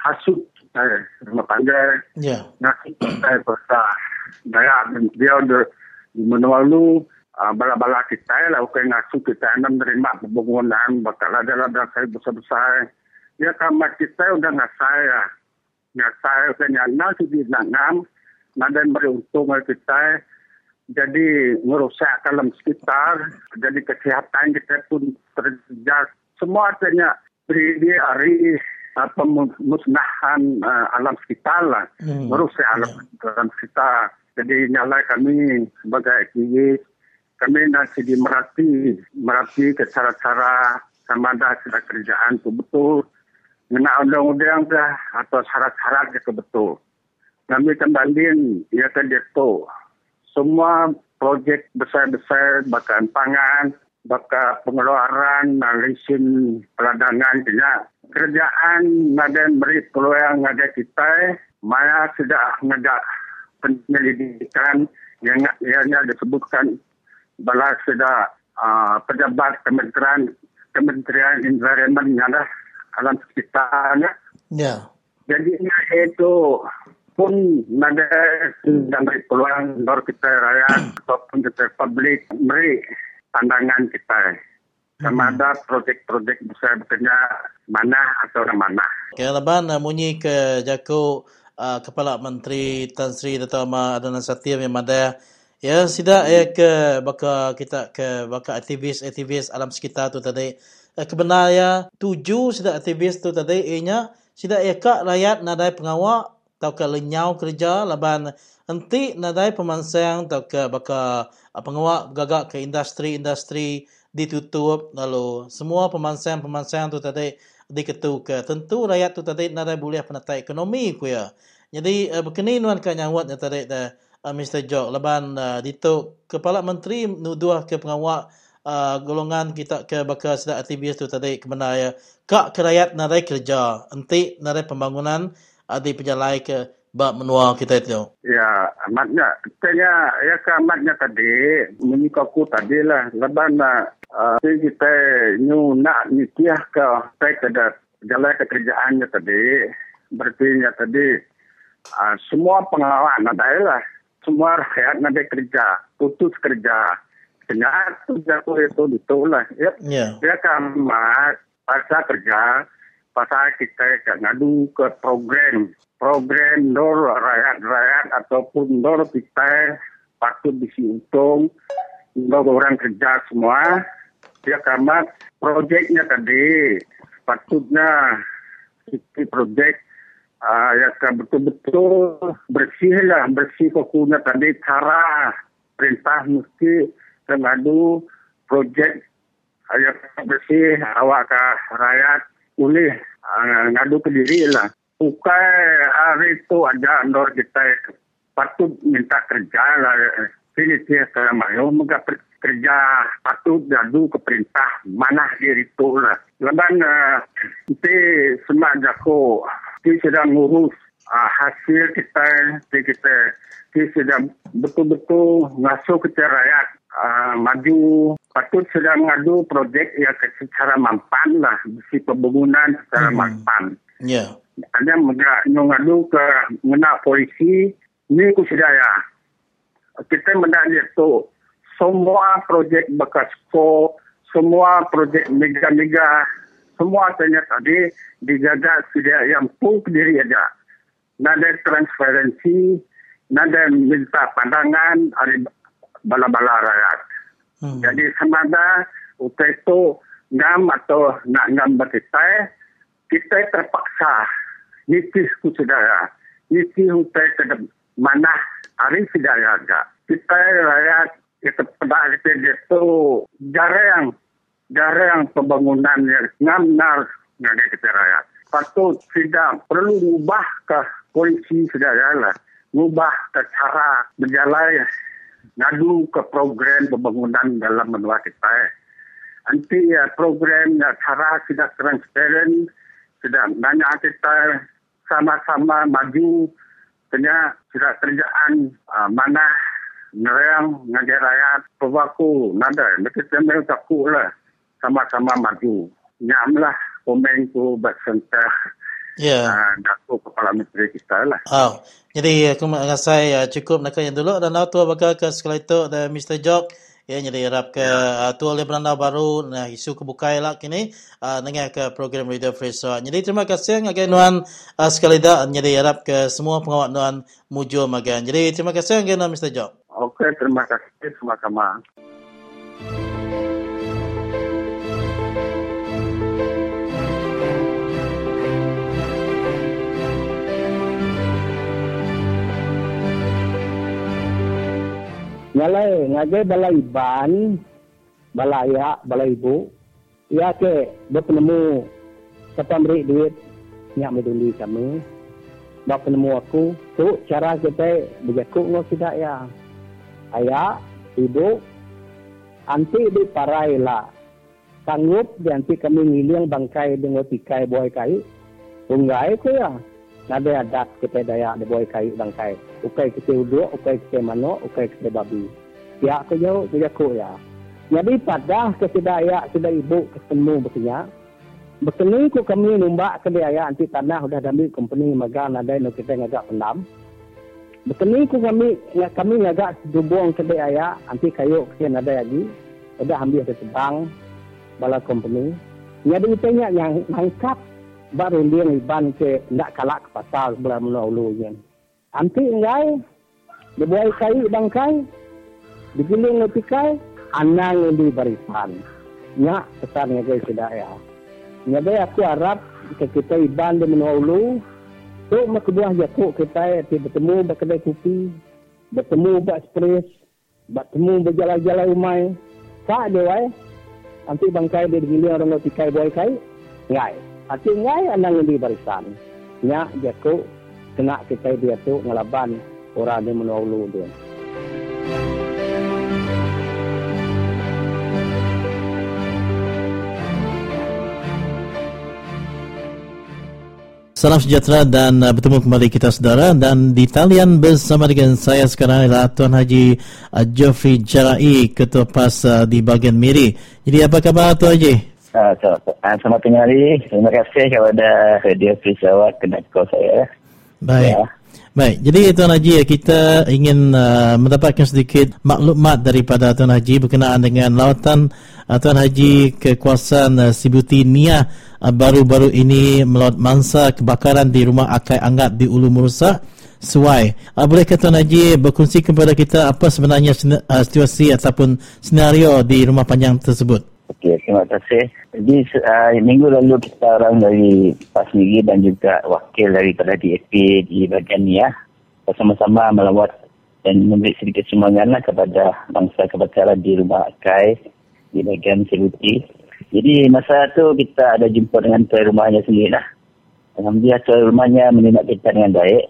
hasut saya rumah pandai yeah. nak saya besar daya dia ada di menawalu uh, bala-bala kita lah. Bukan ngasu kita yang menerima pembangunan bakal ada ladang saya besar-besar. Ya kamar kita udah nggak saya nggak saya udah nyana sih nanam nada beruntung kita jadi merusak alam sekitar jadi kesehatan kita pun terjejas semua artinya beri hari apa musnahan uh, alam sekitar lah hmm. merusak alam, yeah. alam sekitar jadi nyala kami sebagai aktivis kami nanti di Merapi, Merapi ke cara-cara sama ada cara kerjaan itu betul. Mengenai undang-undang dah atau syarat-syarat itu betul. Kami kembali, ya kan dia. Semua projek besar-besar, bahkan pangan, bahkan pengeluaran, lisin, peladangan, tidak. Kerjaan nadan beri peluang ada kita, maya sudah ngajak penyelidikan yang yang disebutkan bala sudah uh, pejabat kementerian kementerian environment ada alam sekitarnya. Ya. Jadi itu pun ada dan beri peluang baru kita rakyat ataupun kita publik beri pandangan kita. Sama hmm. ada projek-projek besar bekerja mana atau mana. Okay, leban uh, munyi ke Jaku uh, Kepala Menteri Tan Sri Dato' Ahmad Adnan Satir yang ada ya sida ya ke baka kita ke baka aktivis-aktivis alam sekitar tu tadi uh, kebenarnya tuju sida aktivis tu tadi inya sida ya kak rakyat nadai pengawak tau ke lenyau kerja leban enti nadai pemansang tau ke baka uh, pengawak gagak ke industri-industri ditutup. Lalu semua pemansang-pemansang tu tadi diketuka tentu rakyat tu tadi nadai boleh penatai ekonomi ku ya. Jadi uh, berkini nuan kan nyawat tadi dah uh, Mr. Jok. Leban uh, dituk kepala menteri nuduh ke pengawak uh, golongan kita ke bakal sedak aktivis tu tadi kebenar ya. Kak ke rakyat nadai kerja. Enti nadai pembangunan adi penjalai ke bak menua kita itu. Ya, amatnya. Katanya, ya ke amatnya tadi, menyikaku tadi lah. Leban lah, uh, kita nyu nak nitiah ke, saya kada jalan kerjaannya tadi. Berarti tadi, uh, semua pengalaman ada lah. Semua rakyat ada kerja, putus kerja. Kenyataan tu jatuh itu, itu lah. Ya, yeah. ya ke amat, pasal kerja, pasal kita ngadu ke program program dor rakyat-rakyat ataupun dor kita patut bisi untung dor orang kerja semua dia karena proyeknya tadi. Patutnya itu proyek uh, ya kan betul-betul bersih lah bersih kokunya tadi cara perintah mesti mengadu proyek ya bersih awak ke rakyat boleh uh, ngadu ke diri lah Bukan hari itu ada andor kita patut minta kerja lah. Sini dia sekarang mayo muka kerja patut jadu ke perintah mana diri itu lah. Leban nanti semua jago kita sedang ngurus uh, hasil kita kita kita sedang betul-betul ngasuh ke rakyat uh, maju patut sedang ngadu projek yang secara mampan lah besi pembangunan secara hmm. mampan. Ya. Yeah ada menga ngadu ke mena polisi ni ku sedaya kita mendak tu semua projek bekas ko semua projek mega-mega semua tanya tadi dijaga sudah yang pun diri aja nada transparansi nada minta pandangan dari bala-bala rakyat. Hmm. jadi semada utai itu ngam atau nak ngam berkitai kita terpaksa niti ku saudara niti hutai ke mana hari saudara aga kita rakyat kita pada kita itu jarang jarang pembangunan yang ngamnar dengan kita rakyat. Patut tidak perlu mengubah ke polisi saudara lah. Mengubah ke cara berjalan ngadu ke program pembangunan dalam menua kita nanti ya, program ya, cara tidak transparan sedang banyak kita sama-sama maju kena sudah kerjaan uh, mana ngerang ngajar rakyat pewaku nada mereka temel taku lah sama-sama maju nyam lah komen ku bersentah Ya. Yeah. Uh, aku kepala menteri kita lah. Oh. Jadi aku rasa uh, cukup nak yang dulu dan aku bakal ke sekali itu dan Mr. Jok ya jadi harap ke ya. uh, tu oleh beranda baru nah isu kebukai lah kini uh, dengan ke program Radio Free so, jadi terima kasih ngagai nuan uh, sekali dah jadi harap ke semua pengawal nuan mujur magan jadi terima kasih ngagai nuan Mr. Job Okey terima kasih sama-sama Ngalai ngagai balai ban, balai ya, balai ibu. Ya ke bertemu siapa beri duit nyak meduli kami. Bak penemu aku, tu cara kita berjakuk ngok tidak ya. Ayah, ibu, anti di parai lah. Sanggup di anti kami ngiling bangkai dengan tikai buai kayu. Unggai ku ya. Nada adat kita daya di buai kayu bangkai ukai kita uduk, ukai kita manok, ukai kita babi. Ya ke jauh, ke jaku ya. Jadi pada kesedaya sudah ibu ketemu bertanya, bertemu ku kami numbak ke dia ya anti tanah sudah dambi company magang ada no kita ngagak pendam. Bertemu ku kami kami ngagak dubung ke dia ya anti kayu kita ada lagi. Sudah ambil ada tebang bala company. Jadi kita ingat yang angkat baru dia iban ke nak kalak ke pasal sebelah menolu je. Anti engai, dia buai kai bangkai, digiling lepikai, anang di barisan. Nya pesan guys sudah ya. Nya aku harap jika kita iban di menolu, tu mak buah jatuh kita ti bertemu berkedai kopi, bertemu buat spres, bertemu berjalan-jalan umai. Dia wai, nanti bangkai dia digiling orang lepikai buai kai, ngai. Hati ngai anang di barisan. Nya jatuh kena kita dia tu ngelaban orang yang menolu dia. Salam sejahtera dan uh, bertemu kembali kita saudara dan di talian bersama dengan saya sekarang adalah Tuan Haji uh, Geoffrey Jarai Ketua PAS uh, di bahagian Miri. Jadi apa khabar Tuan Haji? Uh, selamat tengah hari. Terima kasih kepada Radio Free Sarawak kena call saya. Baik. Ya. Baik, jadi Tuan Haji kita ingin uh, mendapatkan sedikit maklumat daripada Tuan Haji berkenaan dengan lawatan uh, Tuan Haji ke kawasan uh, Sibuti Nia uh, baru-baru ini melaut mangsa kebakaran di rumah Akai Angat di Ulu Murusa. Suai. Uh, bolehkah Tuan Haji berkongsi kepada kita apa sebenarnya uh, situasi ataupun senario di rumah panjang tersebut? Okey, terima kasih. Jadi uh, minggu lalu kita orang dari PAS Negeri dan juga wakil daripada DAP di bagian ni ya, bersama-sama melawat dan memberi sedikit sumbangan lah kepada bangsa kebakaran di rumah Akai di bagian Seluti. Jadi masa tu kita ada jumpa dengan tuan rumahnya sendiri lah. Alhamdulillah tuan rumahnya menindak kita dengan baik.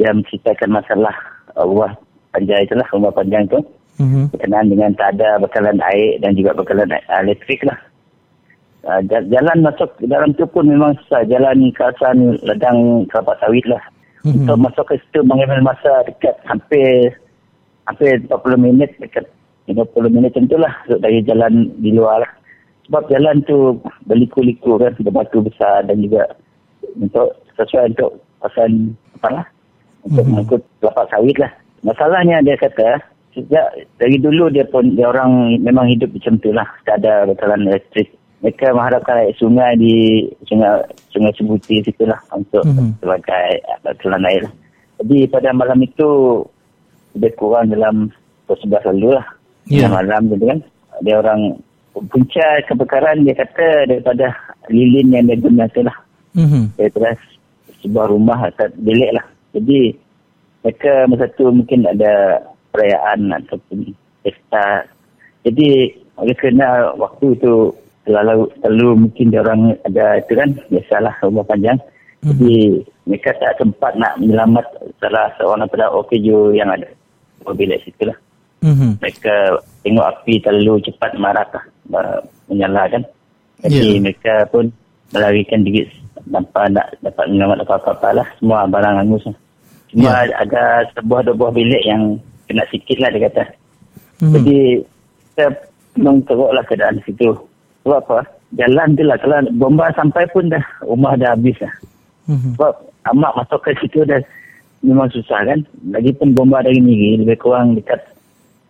Dia menceritakan masalah Allah panjang itulah, rumah panjang tu mm-hmm. berkenaan dengan tak ada bekalan air dan juga bekalan elektrik lah. Uh, jalan masuk dalam tu pun memang susah. Jalan kawasan ledang kelapa sawit lah. Mm-hmm. Untuk masuk ke situ mengambil masa dekat hampir hampir 40 minit dekat 50 minit tentulah dari jalan di luar lah. Sebab jalan tu berliku-liku kan, ada batu besar dan juga untuk sesuai untuk kawasan apa lah, untuk mm-hmm. mengikut kelapa sawit lah. Masalahnya dia kata, sejak dari dulu dia pun dia orang memang hidup macam tu lah tak ada bekalan elektrik mereka mengharapkan air sungai di sungai sungai Sebuti situ lah untuk mm-hmm. sebagai bekalan air lah. jadi pada malam itu lebih kurang dalam 11 lalu lah yeah. malam tu kan dia orang punca kebakaran dia kata daripada lilin yang dia guna tu lah mm-hmm. daripada sebuah rumah atau bilik lah jadi mereka masa tu mungkin ada perayaan ataupun pesta. Jadi oleh kerana waktu itu terlalu, terlalu mungkin dia orang ada itu kan biasalah rumah panjang. Hmm. Jadi mereka tak sempat nak menyelamat salah seorang daripada OKU yang ada mobil situ lah. Hmm. Mereka tengok api terlalu cepat marah lah, menyala kan. Jadi yeah. mereka pun melarikan diri tanpa nak dapat menyelamat apa-apa lah. Semua barang angus lah. Cuma yeah. ada sebuah dua buah bilik yang kena sikit lah dia kata. Hmm. Jadi kita memang lah keadaan situ. Sebab apa? Jalan tu lah. Kalau bomba sampai pun dah rumah dah habis lah. Hmm. Sebab amak masuk ke situ dah memang susah kan. Lagipun bomba dari ni lebih kurang dekat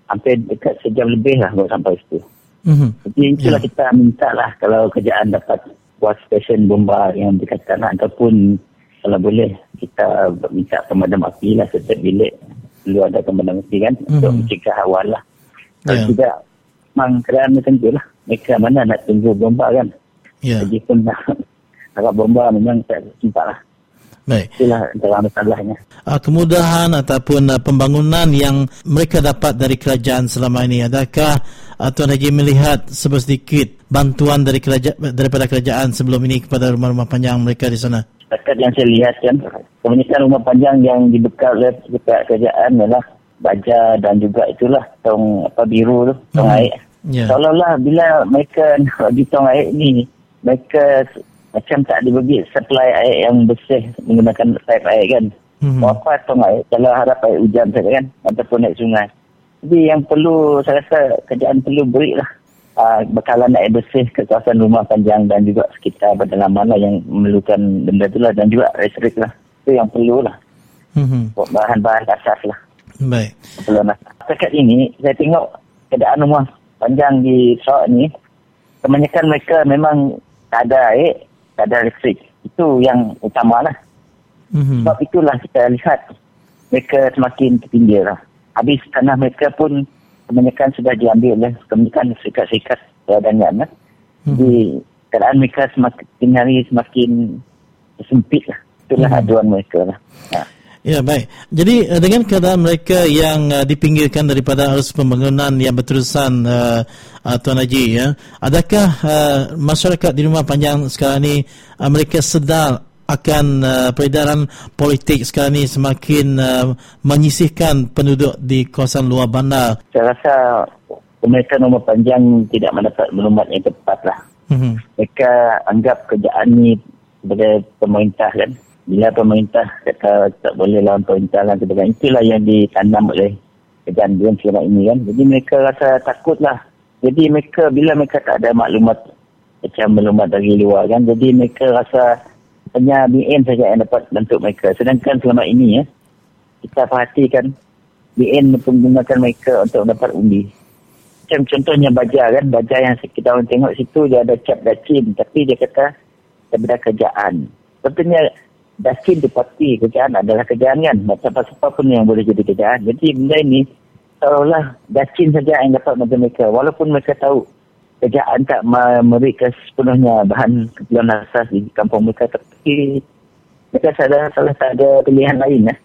hampir dekat sejam lebih lah baru sampai situ. Hmm. Jadi itulah yeah. kita minta lah kalau kerjaan dapat buat stesen bomba yang dekatkan lah. Ataupun kalau boleh kita minta pemadam api lah setiap bilik perlu ada pembenaran mesti kan mm-hmm. untuk mencegah awal lah. Kalau yeah. tidak, memang kerana macam tu lah. Mereka mana nak tunggu bomba kan. Yeah. Jadi pun nak harap bomba memang tak sempat lah. Baik. Itulah antara masalahnya. Uh, kemudahan ataupun uh, pembangunan yang mereka dapat dari kerajaan selama ini, adakah uh, Tuan Haji melihat sedikit bantuan dari kerajaan daripada kerajaan sebelum ini kepada rumah-rumah panjang mereka di sana? Setakat yang saya lihat kan, kebanyakan rumah panjang yang dibekal oleh pihak kerajaan adalah baja dan juga itulah tong apa biru tu, tong hmm. air. Yeah. Seolah-olah bila mereka di tong air ni, mereka macam tak dibagi supply air yang bersih menggunakan pipe air kan. Hmm. Apa tong air kalau harap air hujan saja kan ataupun naik sungai. Jadi yang perlu saya rasa kerajaan perlu berilah uh, bekalan air bersih ke kawasan rumah panjang dan juga sekitar pedalaman lah yang memerlukan benda tu lah dan juga listrik lah. Itu yang perlu lah. Mm-hmm. Bahan-bahan asas lah. Baik. Lah. Setakat ini, saya tengok keadaan rumah panjang di Sarawak ni, kebanyakan mereka memang tak ada air, tak ada listrik. Itu yang utamalah. Mhm. Sebab itulah kita lihat mereka semakin terpinggir lah. Habis tanah mereka pun kebanyakan sudah diambil oleh kebanyakan serikat-serikat perdagangan lah. Jadi keadaan mereka semakin hari semakin sempit lah. Itulah Mhm. aduan mereka lah. Ya. Ya baik. Jadi uh, dengan keadaan mereka yang uh, dipinggirkan daripada arus pembangunan yang berterusan uh, uh, Tuan Haji ya, adakah uh, masyarakat di rumah panjang sekarang ini uh, mereka sedar akan uh, peredaran politik sekarang ini semakin uh, menyisihkan penduduk di kawasan luar bandar? Saya rasa pemerintah nombor panjang tidak mendapat maklumat yang tepat lah. Mhm. Mereka anggap kerjaan ni kepada pemerintah kan. Bila pemerintah kata tak boleh lawan pemerintah dan sebagainya. Itulah yang ditanam oleh kerajaan dia selama ini kan. Jadi mereka rasa takut lah. Jadi mereka bila mereka tak ada maklumat macam maklumat dari luar kan. Jadi mereka rasa hanya BN saja yang dapat bantu mereka. Sedangkan selama ini ya, kita perhatikan BN menggunakan mereka untuk dapat undi. Macam contohnya baja kan, baja yang kita orang tengok situ dia ada cap dacin tapi dia kata daripada kerjaan. Tentunya dacin tu pasti kerjaan adalah kerjaan kan. Macam apa-apa pun yang boleh jadi kerjaan. Jadi benda ini seolah dacin saja yang dapat bantu mereka. Walaupun mereka tahu kerjaan tak memberikan sepenuhnya bahan keperluan asas di kampung mereka tapi mereka salah salah tak ada pilihan lain ya.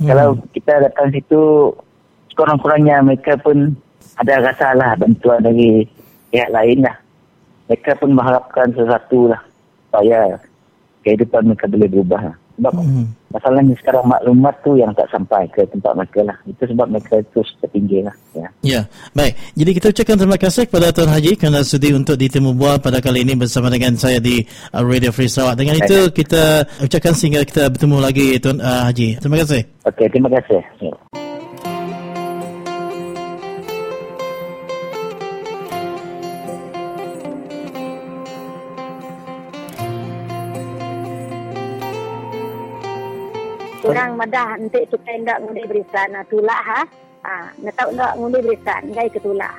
Hmm. Kalau kita datang situ sekurang-kurangnya mereka pun ada rasa lah bantuan dari pihak lain lah. Mereka pun mengharapkan sesuatu lah supaya kehidupan mereka boleh berubah lah. Sebab Mhm. masalahnya sekarang maklumat tu yang tak sampai ke tempat mereka lah. Itu sebab mereka terus terpinggir lah. Ya. Ya, baik. Jadi kita ucapkan terima kasih kepada Tuan Haji kerana sudi untuk ditemu bual pada kali ini bersama dengan saya di uh, Radio Free Sarawak. Dengan itu kita ucapkan sehingga kita bertemu lagi Tuan uh, Haji. Terima kasih. Okey, terima kasih. Ya. Orang madah nanti kita hendak ngundi berisan nah, tulak ha. Ah, nak tahu nak ngundi berisan gai ke tulak.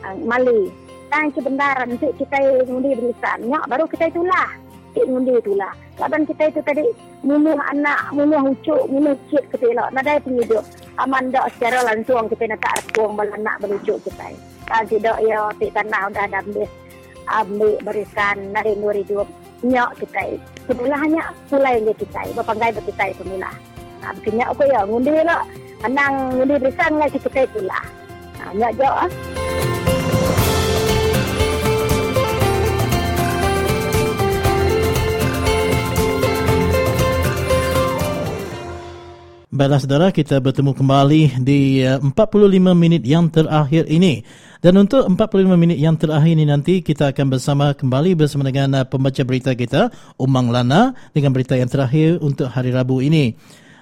Ah, mali. Tang sebentar nanti kita ngundi berisan. Nyak baru kita tulak. Kita ngundi tulak. Laban kita itu tadi mumuh anak, mumuh ucuk, mumuh cik kita elok. Nadai pengidup. Aman dak secara langsung kita nak tak kuang anak berucuk kita. Kalau tidak ya tik tanah udah ambil ambil berisan dari 2020 nyak kita semula hanya mulai dia kita berpanggai berkitai semula ha, kenyak aku ya? Ngundi lah. Menang ngundi berisan ngai kita pula. Ha, nyak jauh ah Baiklah saudara, kita bertemu kembali di uh, 45 minit yang terakhir ini. Dan untuk 45 minit yang terakhir ini nanti kita akan bersama kembali bersama dengan uh, pembaca berita kita, Umang Lana dengan berita yang terakhir untuk hari Rabu ini.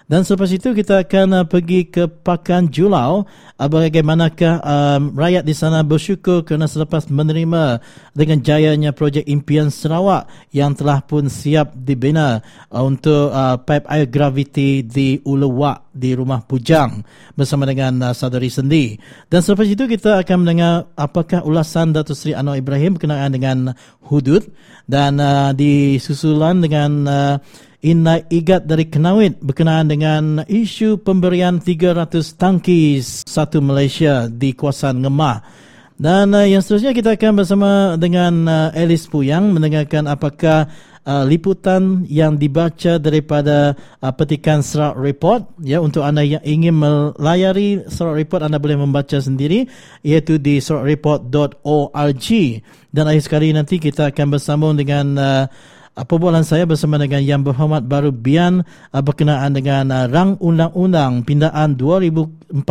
Dan selepas itu kita akan uh, pergi ke Pakan Julau uh, bagaimanakah um, rakyat di sana bersyukur kerana selepas menerima dengan jayanya projek impian Sarawak yang telah pun siap dibina uh, untuk uh, pipe air graviti di Uluwak di rumah Pujang bersama dengan uh, saudari Sendi. Dan selepas itu kita akan mendengar apakah ulasan Datuk Seri Anwar Ibrahim berkenaan dengan hudud dan uh, disusulan dengan uh, Inai Igat dari Kenawit berkenaan dengan isu pemberian 300 tangkis satu Malaysia di kawasan Ngemah. Dan uh, yang seterusnya kita akan bersama dengan uh, Alice Puyang mendengarkan apakah uh, liputan yang dibaca daripada uh, petikan Serak Report ya untuk anda yang ingin melayari Serak Report anda boleh membaca sendiri iaitu di serakreport.org dan akhir sekali nanti kita akan bersambung dengan uh, perbualan saya bersama dengan Yang Berhormat Baru Bian uh, berkenaan dengan uh, rang undang-undang pindaan 2014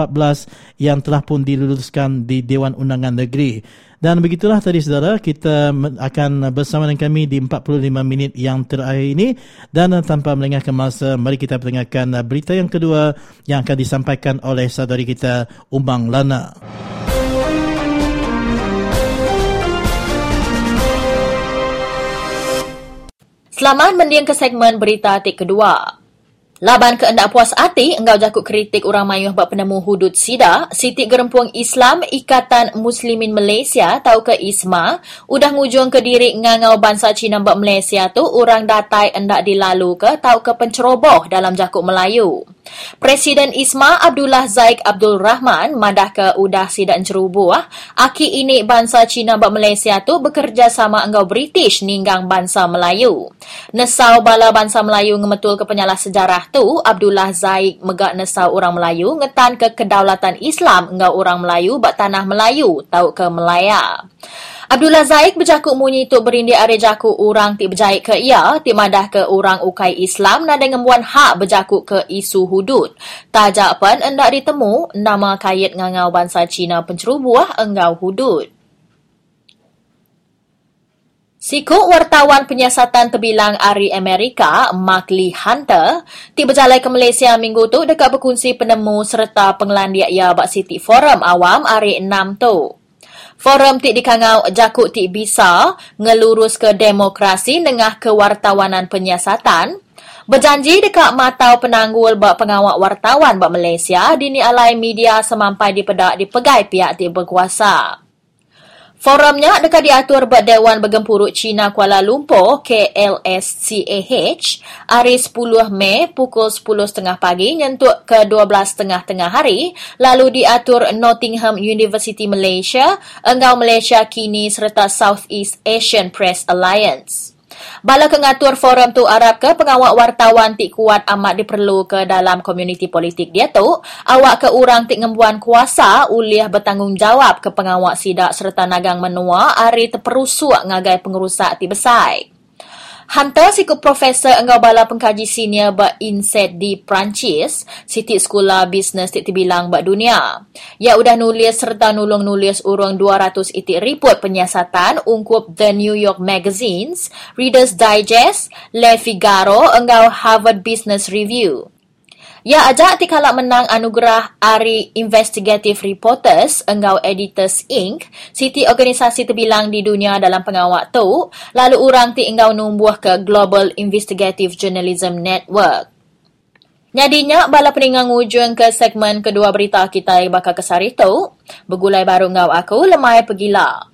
yang telah pun diluluskan di Dewan Undangan Negeri. Dan begitulah tadi saudara, kita akan bersama dengan kami di 45 minit yang terakhir ini. Dan uh, tanpa melengahkan masa, mari kita uh, berita yang kedua yang akan disampaikan oleh saudari kita Umang Lana. Selamat mendiang ke segmen berita tik kedua. Laban keendak puas hati, engkau jakut kritik orang mayuh bak penemu hudud sida, Siti Gerempuang Islam Ikatan Muslimin Malaysia tau ke ISMA, udah ngujung ke diri ngangau bangsa Cina bak Malaysia tu, orang datai endak dilalu ke tau ke penceroboh dalam jakut Melayu. Presiden ISMA Abdullah Zaik Abdul Rahman madah ke udah sidak cerubuah, aki ini bangsa Cina bak Malaysia tu bekerja sama engkau British ninggang bangsa Melayu. Nesau bala bangsa Melayu ngemetul ke penyalah sejarah tu, Abdullah Zaik megak nesau orang Melayu ngetan ke kedaulatan Islam engkau orang Melayu bak tanah Melayu tau ke Melaya. Abdullah Zaik berjakuk munyi tu berindi are jakuk orang ti berjahit ke ia, ti madah ke orang ukai Islam na dengan hak berjakuk ke isu hudud. Tajak pen endak ditemu nama kayit ngangau bangsa Cina pencerubuah engkau hudud. Sikuk wartawan penyiasatan terbilang Ari Amerika, Mark Lee Hunter, tiba berjalan ke Malaysia minggu tu dekat berkongsi penemu serta pengelandiak ia bak City Forum awam Ari 6 tu. Forum ti dikangau jakut ti bisa ngelurus ke demokrasi nengah kewartawanan penyiasatan, berjanji dekat matau penanggul bak pengawak wartawan bak Malaysia dini alai media semampai dipedak dipegai pihak ti berkuasa. Forumnya dekat diatur buat Dewan Bergempuruk Cina Kuala Lumpur KLSCAH hari 10 Mei pukul 10.30 pagi nyentuk ke 12.30 tengah hari lalu diatur Nottingham University Malaysia, Enggau Malaysia kini serta Southeast Asian Press Alliance. Bala kengatur forum tu harap ke pengawak wartawan tik kuat amat diperlu ke dalam komuniti politik dia tu, awak ke orang tik ngembuan kuasa uliah bertanggungjawab ke pengawak sidak serta nagang menua ari terperusuk ngagai pengerusak ti besai. Hunter siku profesor engkau bala pengkaji senior ba INSET di Perancis, Siti Sekolah Bisnes ti bilang ba dunia. Ya udah nulis serta nulung nulis urang 200 itik report penyiasatan ungkup The New York Magazines, Reader's Digest, Le Figaro engkau Harvard Business Review. Ya ajak ti kalak menang anugerah Ari Investigative Reporters Enggau Editors Inc. Siti organisasi terbilang di dunia dalam pengawak tu, lalu orang ti enggau numbuh ke Global Investigative Journalism Network. Nyadinya, bala peningang ujung ke segmen kedua berita kita bakal kesari tu. Begulai baru ngau aku, lemai pergilah.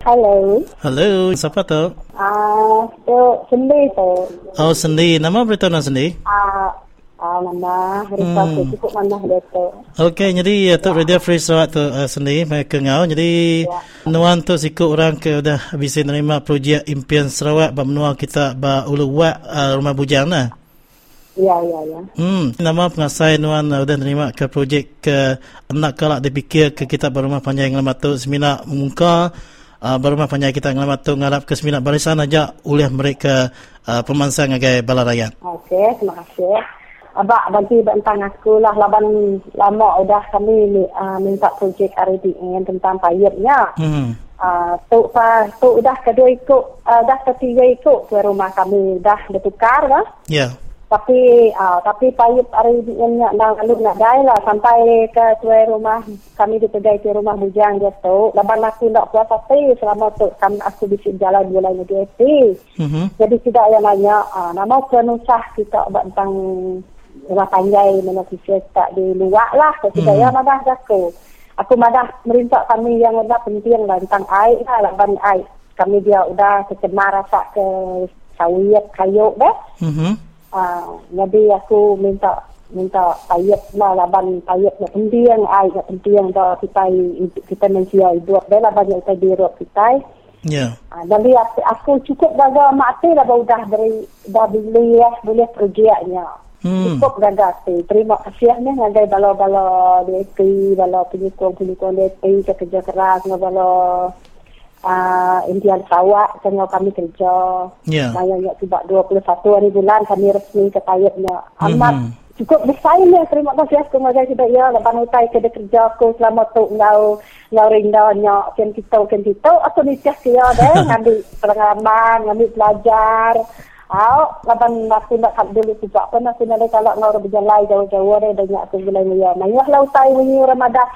Hello. Hello, siapa tu? Ah, tu Sendi tu. Oh, Sendi. Nama beritahu nama Sendi? Ah, ah mana berita Hmm. tu cukup mana dia tu. Okey, jadi ya. tu Radio Free Sarawak tu uh, Sendi, mereka ngau. Jadi nuan tu sikut orang ke dah habis nerima projek impian Sarawak ba menua kita ba ulu wak uh, rumah bujang nah. Ya, ya, ya. Hmm, nama pengasai nuan uh, dah nerima ke projek ke nak kalak dipikir ke kita berumah panjang ngelamat tu semina muka uh, berumah panjang kita ngelamat tu ngarap ke semina barisan aja oleh mereka uh, pemansang ngagai bala rakyat. Okey, terima kasih. Abak nanti tentang aku lah laban lama udah kami uh, minta projek RDN tentang payetnya. Hmm. Uh, tu pa tu dah kedua ikut uh, dah ketiga ikut ke rumah kami dah bertukar lah. Ya. Tapi uh, tapi payut hari ini nak lalu nak dai lah sampai ke tuai rumah kami dipegai ke rumah bujang dia tu. Laban aku nak puas hati selama tu kami aku bisa jalan bulan itu hati. Mhm. Jadi tidak yang nanya uh, nama penusah kita buat tentang rumah panjai mana kita tak di luar lah. Tidak Mhm. yang madah aku. Aku madah merintah kami yang ada penting lah tentang air lah laban air. Kami dia udah tercemar rasa ke sawit kayu dah. Mhm. Ah, jadi aku minta minta payet lah laban payet nak penting ai nak penting dah kita kita manusia hidup dah lah banyak kita dirot kita Ya. ah, jadi aku, aku cukup jaga mati lah baru dah beri dah beli ya boleh kerjanya Hmm. cukup jaga tu terima kasih ni ngagai bala-bala DP bala penyukung-penyukung DP kerja keras bala uh, Indian Sarawak tengah kami kerja Ya. Banyak tiba 21 hari bulan kami resmi ke tayapnya. Amat Mhm. cukup besar ni. Terima kasih aku ngajar kita ya. Lepas utai ke dia kerja aku selama tu ngau ngau rindanya. Ken kita ken kita. Aku ni cah dia deh. ngambil pengalaman, ngambil belajar. Au, laban aku nak kat dulu juga pun aku nak kalau ngau berjalan jauh-jauh ada banyak aku bilang ya. Mayuh lah utai menyu Ramadan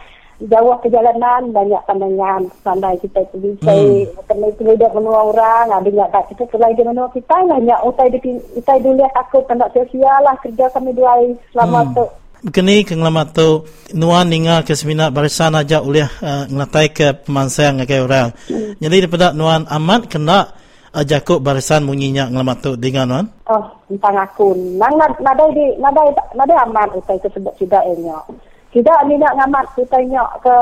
jauh perjalanan banyak pandangan pandai kita pergi. Saya kena itu lihat menua orang ada banyak tak kita kelai di menua kita lah banyak utai di utai dulu aku tanda sia lah kerja kami dua hari selama Hmm. tu. Kini kenglamat tu nuan ninga ke semina barisan aja ulih uh, ngelatai ke pemansang ngagai orang. Jadi daripada nuan amat kena uh, jakuk barisan munyinya ngelamat tu. Dengan nuan. oh tentang aku. Nang nad- nadai di nadai nadai aman utai tersebut tidak elnya tidak ni nak ngamat kita nyok ke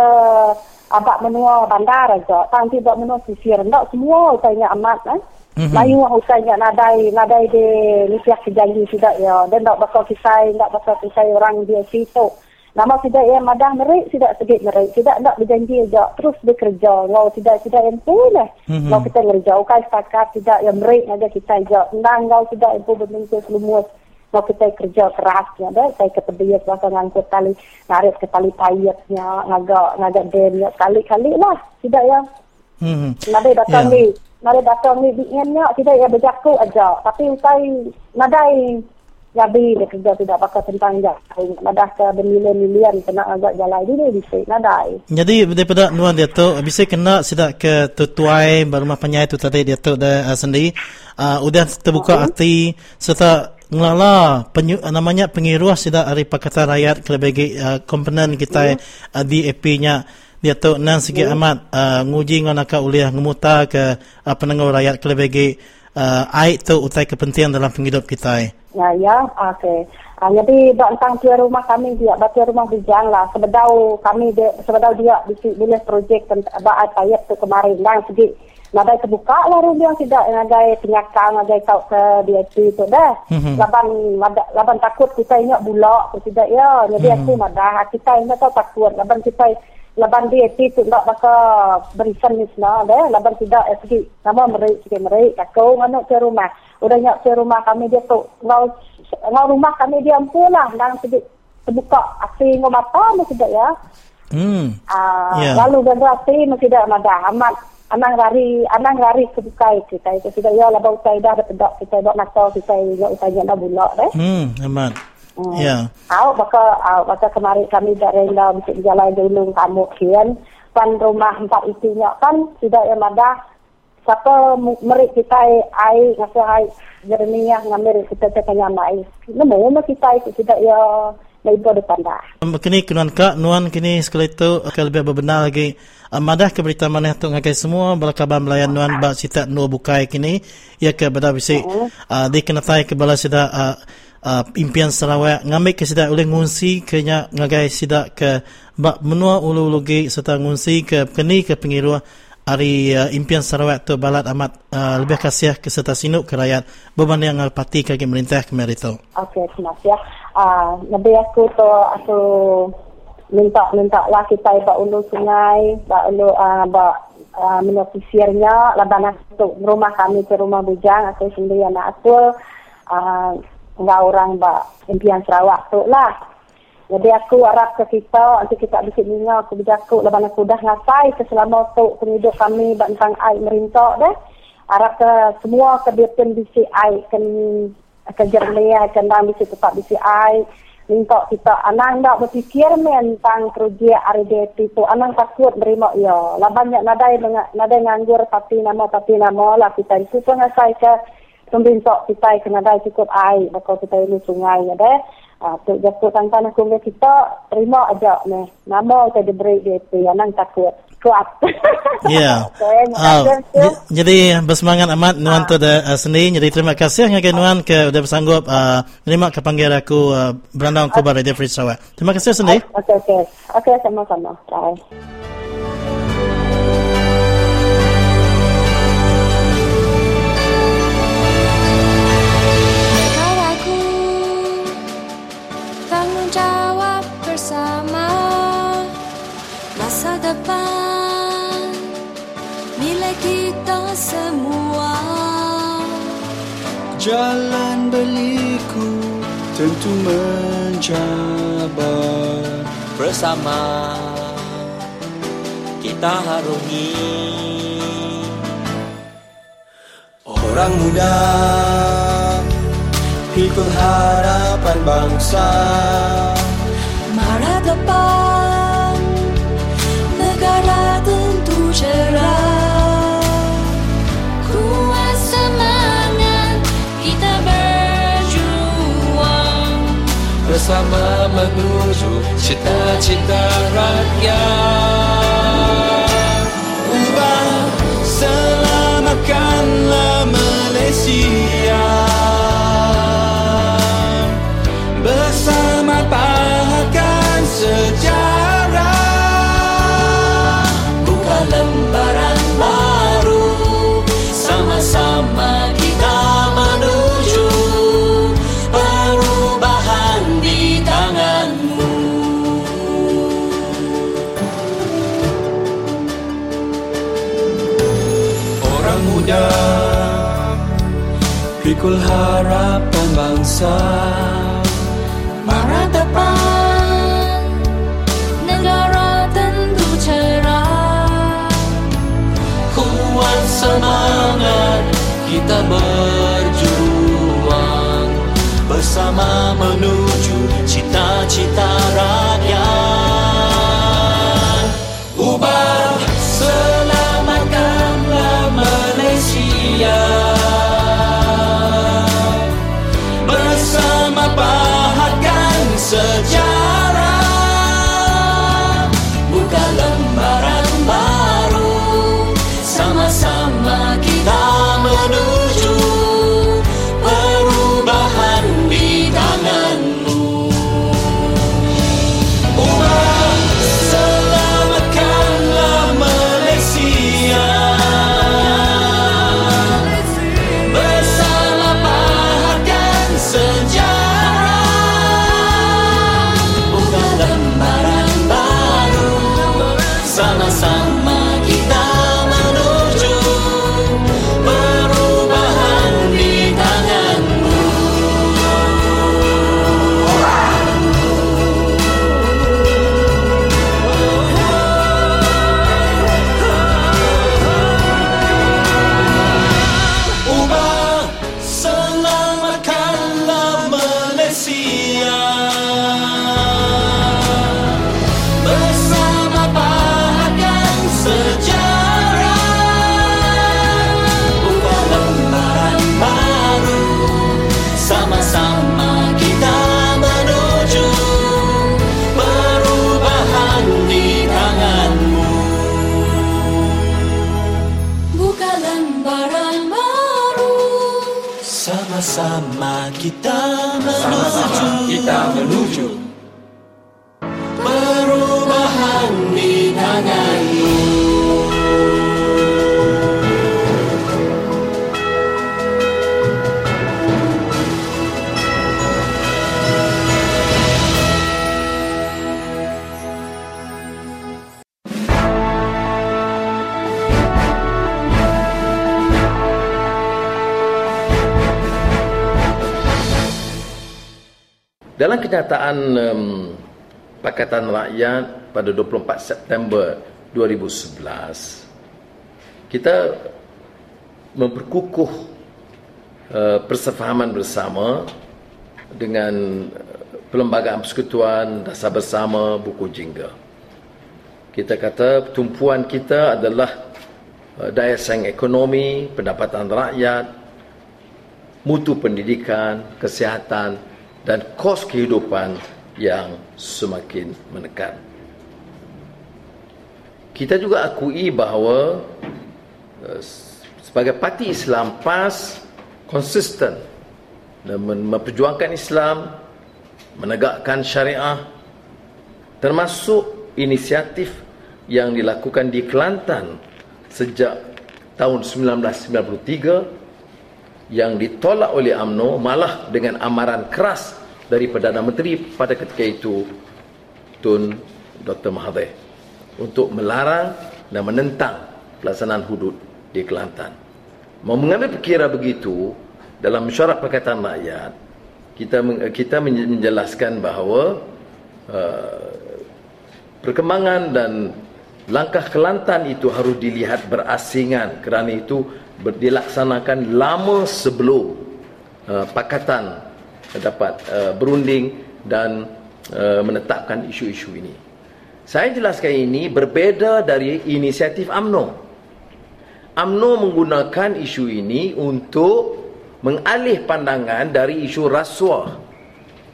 abak menua bandar aja tanti buat menua sisir ndak semua utai nya amat kan Mhm. Layu usahanya nadai nadai di nisiak sejanji tidak ya. Dan tak bakal kisah, tak bakal kisah orang dia situ. Nama tidak ya madah merik, tidak sedikit merik. Tidak nak berjanji aja. Terus bekerja. Ngau tidak tidak yang pun lah. Ngau kita ngerja. Ukai setakat tidak yang merik aja kita aja. Nang ngau tidak yang pun berminggu selumus. Ngau kita kerja kerasnya. Dah. Saya kepedia kuasa ngangkut tali. Narik ke tali payetnya. Ngagak, ngagak demnya. Kali-kali lah. Tidak ya. Hmm. Nadai datang Ya. ni. Nadai datang ni biinnya tidak ya berjaku aja. Tapi usai nadai Gabi dia kerja tidak pakai tentang je. Nadah ke bermilion-milion kena agak jalan ini bisa nadai. Jadi daripada nuan dia tu bisa kena sidak ke tutuai berumah penyai tu tadi dia tu dah uh, sendiri uh, udah terbuka hati serta ngelala penyu, uh, namanya pengiruah sidak dari Pakatan Rakyat kelebih uh, komponen kita uh, di EP-nya dia tu nan segi amat uh, nguji ngan aka uliah ngemuta ke uh, penengah rakyat kelebih uh, air tu utai kepentingan dalam penghidup kita. Ya, ya, okey. Uh, jadi tentang tuan rumah kami dia, batu rumah bujang lah. Sebedau kami dia, sebedau dia bisi bila projek tentang baat payat tu kemarin dan segi nadai terbuka lah rumah yang tidak nadai penyakang nadai kau ke DSP tu dah. Mhm. Laban mada- laban takut kita ingat bulak tu tidak ya. Jadi Mhm. aku madah kita ingat tahu takut laban kita laban DSP tu tak bakal berisan ni semua dah. Laban tidak eh, segi nama merik segi merik kakau nganu ke rumah. Udah nyak ke rumah kami dia tu ngau ngau rumah kami dia ampun lah dan segi terbuka api ngau mata mesti tidak ya. Hmm. Ah, Ya. Lalu api mesti tidak ada amat anang rari anang rari kebukai kita itu sudah ya lah bau saya dah ada kita buat masa kita ya utanya dah bulak deh. Hmm, amat. Hmm. Ya. Au baka au baka kemarin kami dari dalam untuk jalan dulu kamu kian pan rumah empat itu nya kan tidak yang ada siapa merik kita air ngasih air jernih ngambil kita cakapnya mai. Nemu mah kita itu tidak ya Depan dah. Kini kenuan kak, nuan kini sekali itu akan lebih berbenar lagi. Amadah ke berita mana tu ngakai semua bala kabar melayan nuan ba sita nu bukai kini? Ia ke bada bisi uh, di kena tai ke bala sida uh, uh, impian Sarawak. Ngambil ke sida oleh ngunsi kenya ngagai sida ke ba menua ulu-ulu serta ngunsi ke kini ke pengiru Ari uh, impian Sarawak tu balat amat uh, lebih kasih ke serta sinuk ke rakyat beban yang alpati kaki merintah ke merito. Okey, terima kasih. Ah, nabi aku tu aku minta minta lah kita ba ulu sungai, ba ulu ah ba uh, menofisirnya laban aku rumah kami ke rumah bujang aku sendiri anak aku ah enggak orang ba impian Sarawak tu lah. Jadi aku harap ke kita, nanti kita bikin minyak, aku berjaku, laban aku dah ngasai ke selama tu penduduk kami tentang air merintah dah. Harap ke semua kebiasaan bisi air, kan ke jernih, kan dan bisi tetap bisi air. Minta kita, anang tak berfikir tentang kerja RDP tu. Anang takut berima ya. Lah banyak nadai, nadai nganggur tapi nama, tapi nama lah kita. Itu pun ngasai ke pemerintah kita kena nadai cukup air. Bakal kita ini sungai ya deh. Ah, tu jatuh tangan aku dengan kita terima aja ni. Nama kita diberi DP, anang takut. Kuat. Ya. Ah, j- jadi bersemangat amat Nuan tu dah uh, sendiri. Jadi terima kasih ngagai Nuan ke udah bersanggup uh, menerima kepanggil aku uh, berandang ku pada Radio Free Sarawak. Terima kasih sendiri. Okey, okey. Okey, sama-sama. Bye. Jalan berliku tentu mencabar bersama. Kita harungi Orang muda. Pikul harapan bangsa. Mara depan Bersama menuju cita-cita rakyat. Ubah selamatkanlah Malaysia. Bersama pahatkan sejarah. Buka lembaran baru Sama-sama Pikul harapan bangsa. Mara depan Negara tentu cerah. Kuat semangat kita berjuang. Bersama menuju cita-cita kenyataan um, Pakatan Rakyat pada 24 September 2011, kita memperkukuh uh, persefahaman bersama dengan uh, Perlembagaan Persekutuan Dasar Bersama Buku Jingga. Kita kata tumpuan kita adalah uh, daya saing ekonomi, pendapatan rakyat, mutu pendidikan, kesihatan dan kos kehidupan yang semakin menekan. Kita juga akui bahawa uh, sebagai parti Islam PAS konsisten memperjuangkan Islam, menegakkan syariah termasuk inisiatif yang dilakukan di Kelantan sejak tahun 1993 yang ditolak oleh AMNO malah dengan amaran keras dari Perdana Menteri pada ketika itu Tun Dr. Mahathir untuk melarang dan menentang pelaksanaan hudud di Kelantan. Mau mengambil perkira begitu dalam mesyuarat Pakatan Rakyat kita kita menjelaskan bahawa uh, perkembangan dan langkah Kelantan itu harus dilihat berasingan kerana itu dilaksanakan lama sebelum uh, Pakatan dapat uh, berunding dan uh, menetapkan isu-isu ini. Saya jelaskan ini berbeza dari inisiatif AMNO. AMNO menggunakan isu ini untuk mengalih pandangan dari isu rasuah,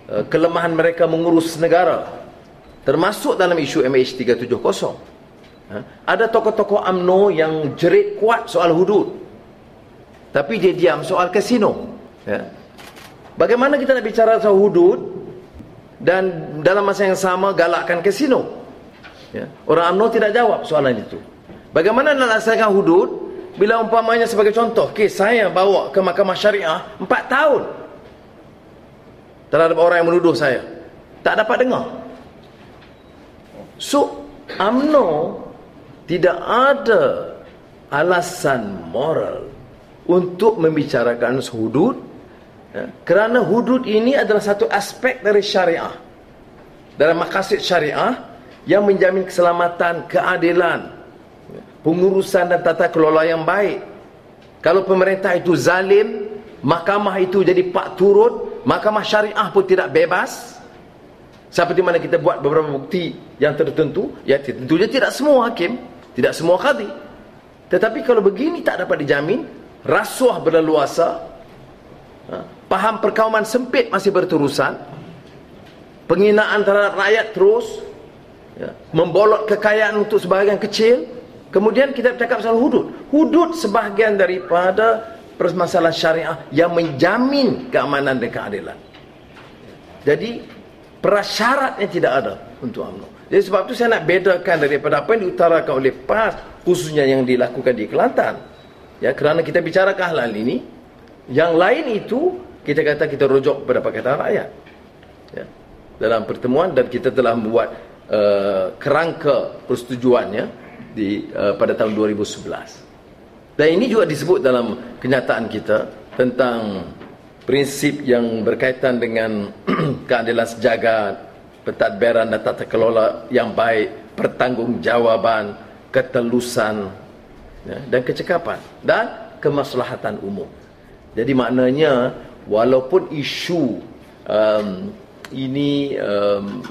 uh, kelemahan mereka mengurus negara, termasuk dalam isu MH370. Ha? Ada tokoh-tokoh AMNO yang jerit kuat soal hudud. Tapi dia diam soal kasino. Ya. Bagaimana kita nak bicara soal hudud dan dalam masa yang sama galakkan kasino? Ya. Orang UMNO tidak jawab soalan itu. Bagaimana nak laksanakan hudud bila umpamanya sebagai contoh, kes saya bawa ke mahkamah syariah 4 tahun terhadap orang yang menuduh saya. Tak dapat dengar. So, UMNO tidak ada alasan moral untuk membicarakan hudud ya, kerana hudud ini adalah satu aspek dari syariah. Dalam makasid syariah yang menjamin keselamatan, keadilan pengurusan dan tata kelola yang baik. Kalau pemerintah itu zalim mahkamah itu jadi pak turut mahkamah syariah pun tidak bebas. Seperti mana kita buat beberapa bukti yang tertentu ya tentunya tidak semua hakim tidak semua qadi. Tetapi kalau begini tak dapat dijamin, rasuah berleluasa, ha, paham perkauman sempit masih berterusan, penghinaan terhadap rakyat terus, ya, membolot kekayaan untuk sebahagian kecil, kemudian kita bercakap soal hudud. Hudud sebahagian daripada permasalahan syariah yang menjamin keamanan dan keadilan. Jadi, prasyaratnya tidak ada untuk UMNO. Jadi sebab itu saya nak bedakan daripada apa yang diutarakan oleh PAS khususnya yang dilakukan di Kelantan. Ya, kerana kita bicara hal ini, yang lain itu kita kata kita rujuk kepada Pakatan Rakyat. Ya, dalam pertemuan dan kita telah membuat uh, kerangka persetujuannya di uh, pada tahun 2011. Dan ini juga disebut dalam kenyataan kita tentang prinsip yang berkaitan dengan keadilan sejagat, pentadbiran dan tata kelola yang baik, pertanggungjawaban, ketelusan ya, dan kecekapan dan kemaslahatan umum. Jadi maknanya walaupun isu um, ini um,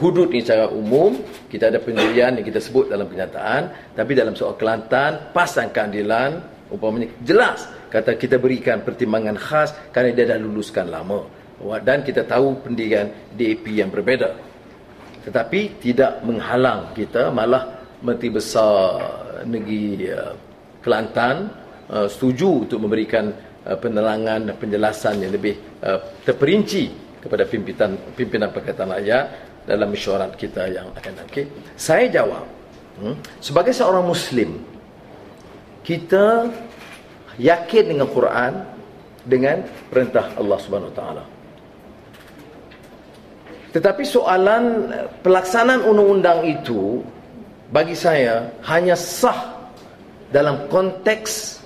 hudud ini secara umum kita ada pendirian yang kita sebut dalam kenyataan tapi dalam soal Kelantan pasang keadilan umpamanya jelas kata kita berikan pertimbangan khas kerana dia dah luluskan lama dan kita tahu pendirian DAP yang berbeza tetapi tidak menghalang kita malah Menteri Besar Negeri uh, Kelantan uh, setuju untuk memberikan uh, penerangan dan penjelasan yang lebih terperinci kepada pimpinan pimpinan Pakatan Rakyat dalam mesyuarat kita yang akan datang. Okay. Saya jawab, hmm, sebagai seorang Muslim, kita yakin dengan Quran dengan perintah Allah Subhanahu Wa Taala. Tetapi soalan pelaksanaan undang-undang itu bagi saya hanya sah dalam konteks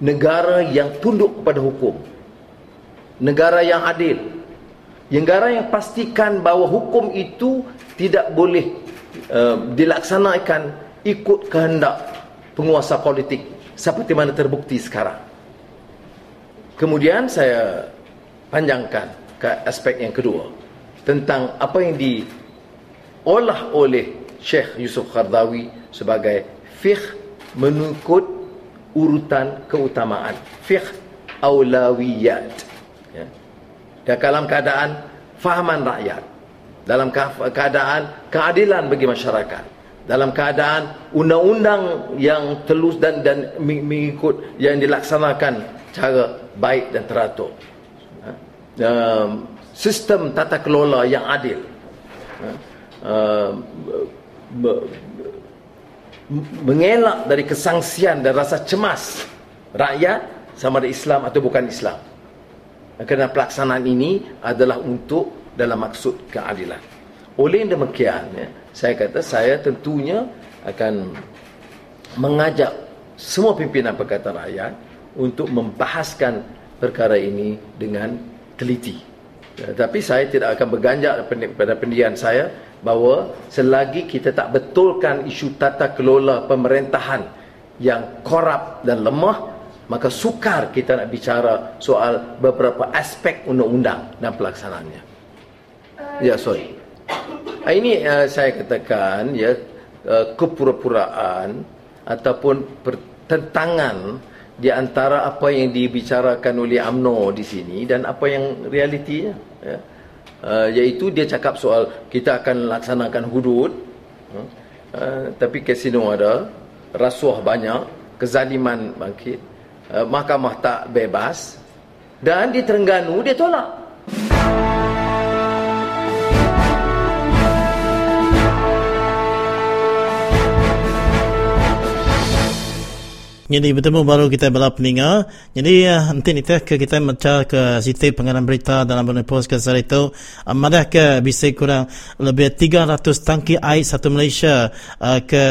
negara yang tunduk kepada hukum. Negara yang adil. Negara yang pastikan bahawa hukum itu tidak boleh uh, dilaksanakan ikut kehendak penguasa politik seperti mana terbukti sekarang. Kemudian saya panjangkan ke aspek yang kedua tentang apa yang diolah oleh Syekh Yusuf Khardawi sebagai fiqh mengikut urutan keutamaan. Fiqh aulawiyat ya. dalam keadaan fahaman rakyat dalam keadaan keadilan bagi masyarakat dalam keadaan undang-undang yang telus dan dan mengikut yang dilaksanakan cara baik dan teratur. Um, sistem tata kelola yang adil. Uh, mengelak dari kesangsian dan rasa cemas rakyat sama ada Islam atau bukan Islam. Kerana pelaksanaan ini adalah untuk dalam maksud keadilan. Oleh demikian ya, saya kata saya tentunya akan mengajak semua pimpinan Pakatan Rakyat untuk membahaskan perkara ini dengan teliti. Ya, tapi saya tidak akan berganjak pada pendirian saya bahawa selagi kita tak betulkan isu tata kelola pemerintahan yang korup dan lemah, maka sukar kita nak bicara soal beberapa aspek undang-undang dan pelaksanaannya. Ya, sorry. Ah, Ini uh, saya katakan ya uh, kepura-puraan ataupun pertentangan di antara apa yang dibicarakan oleh AMNO di sini dan apa yang realitinya. Ya. Uh, iaitu dia cakap soal kita akan laksanakan hudud uh, tapi kasino ada rasuah banyak kezaliman bangkit uh, mahkamah tak bebas dan di Terengganu dia tolak Jadi bertemu baru kita bela peninga. Jadi uh, nanti ni ke kita baca ke situ pengarang berita dalam Bonnie Post ke hari itu. Uh, madah ke bisa kurang lebih 300 tangki air satu Malaysia uh, ke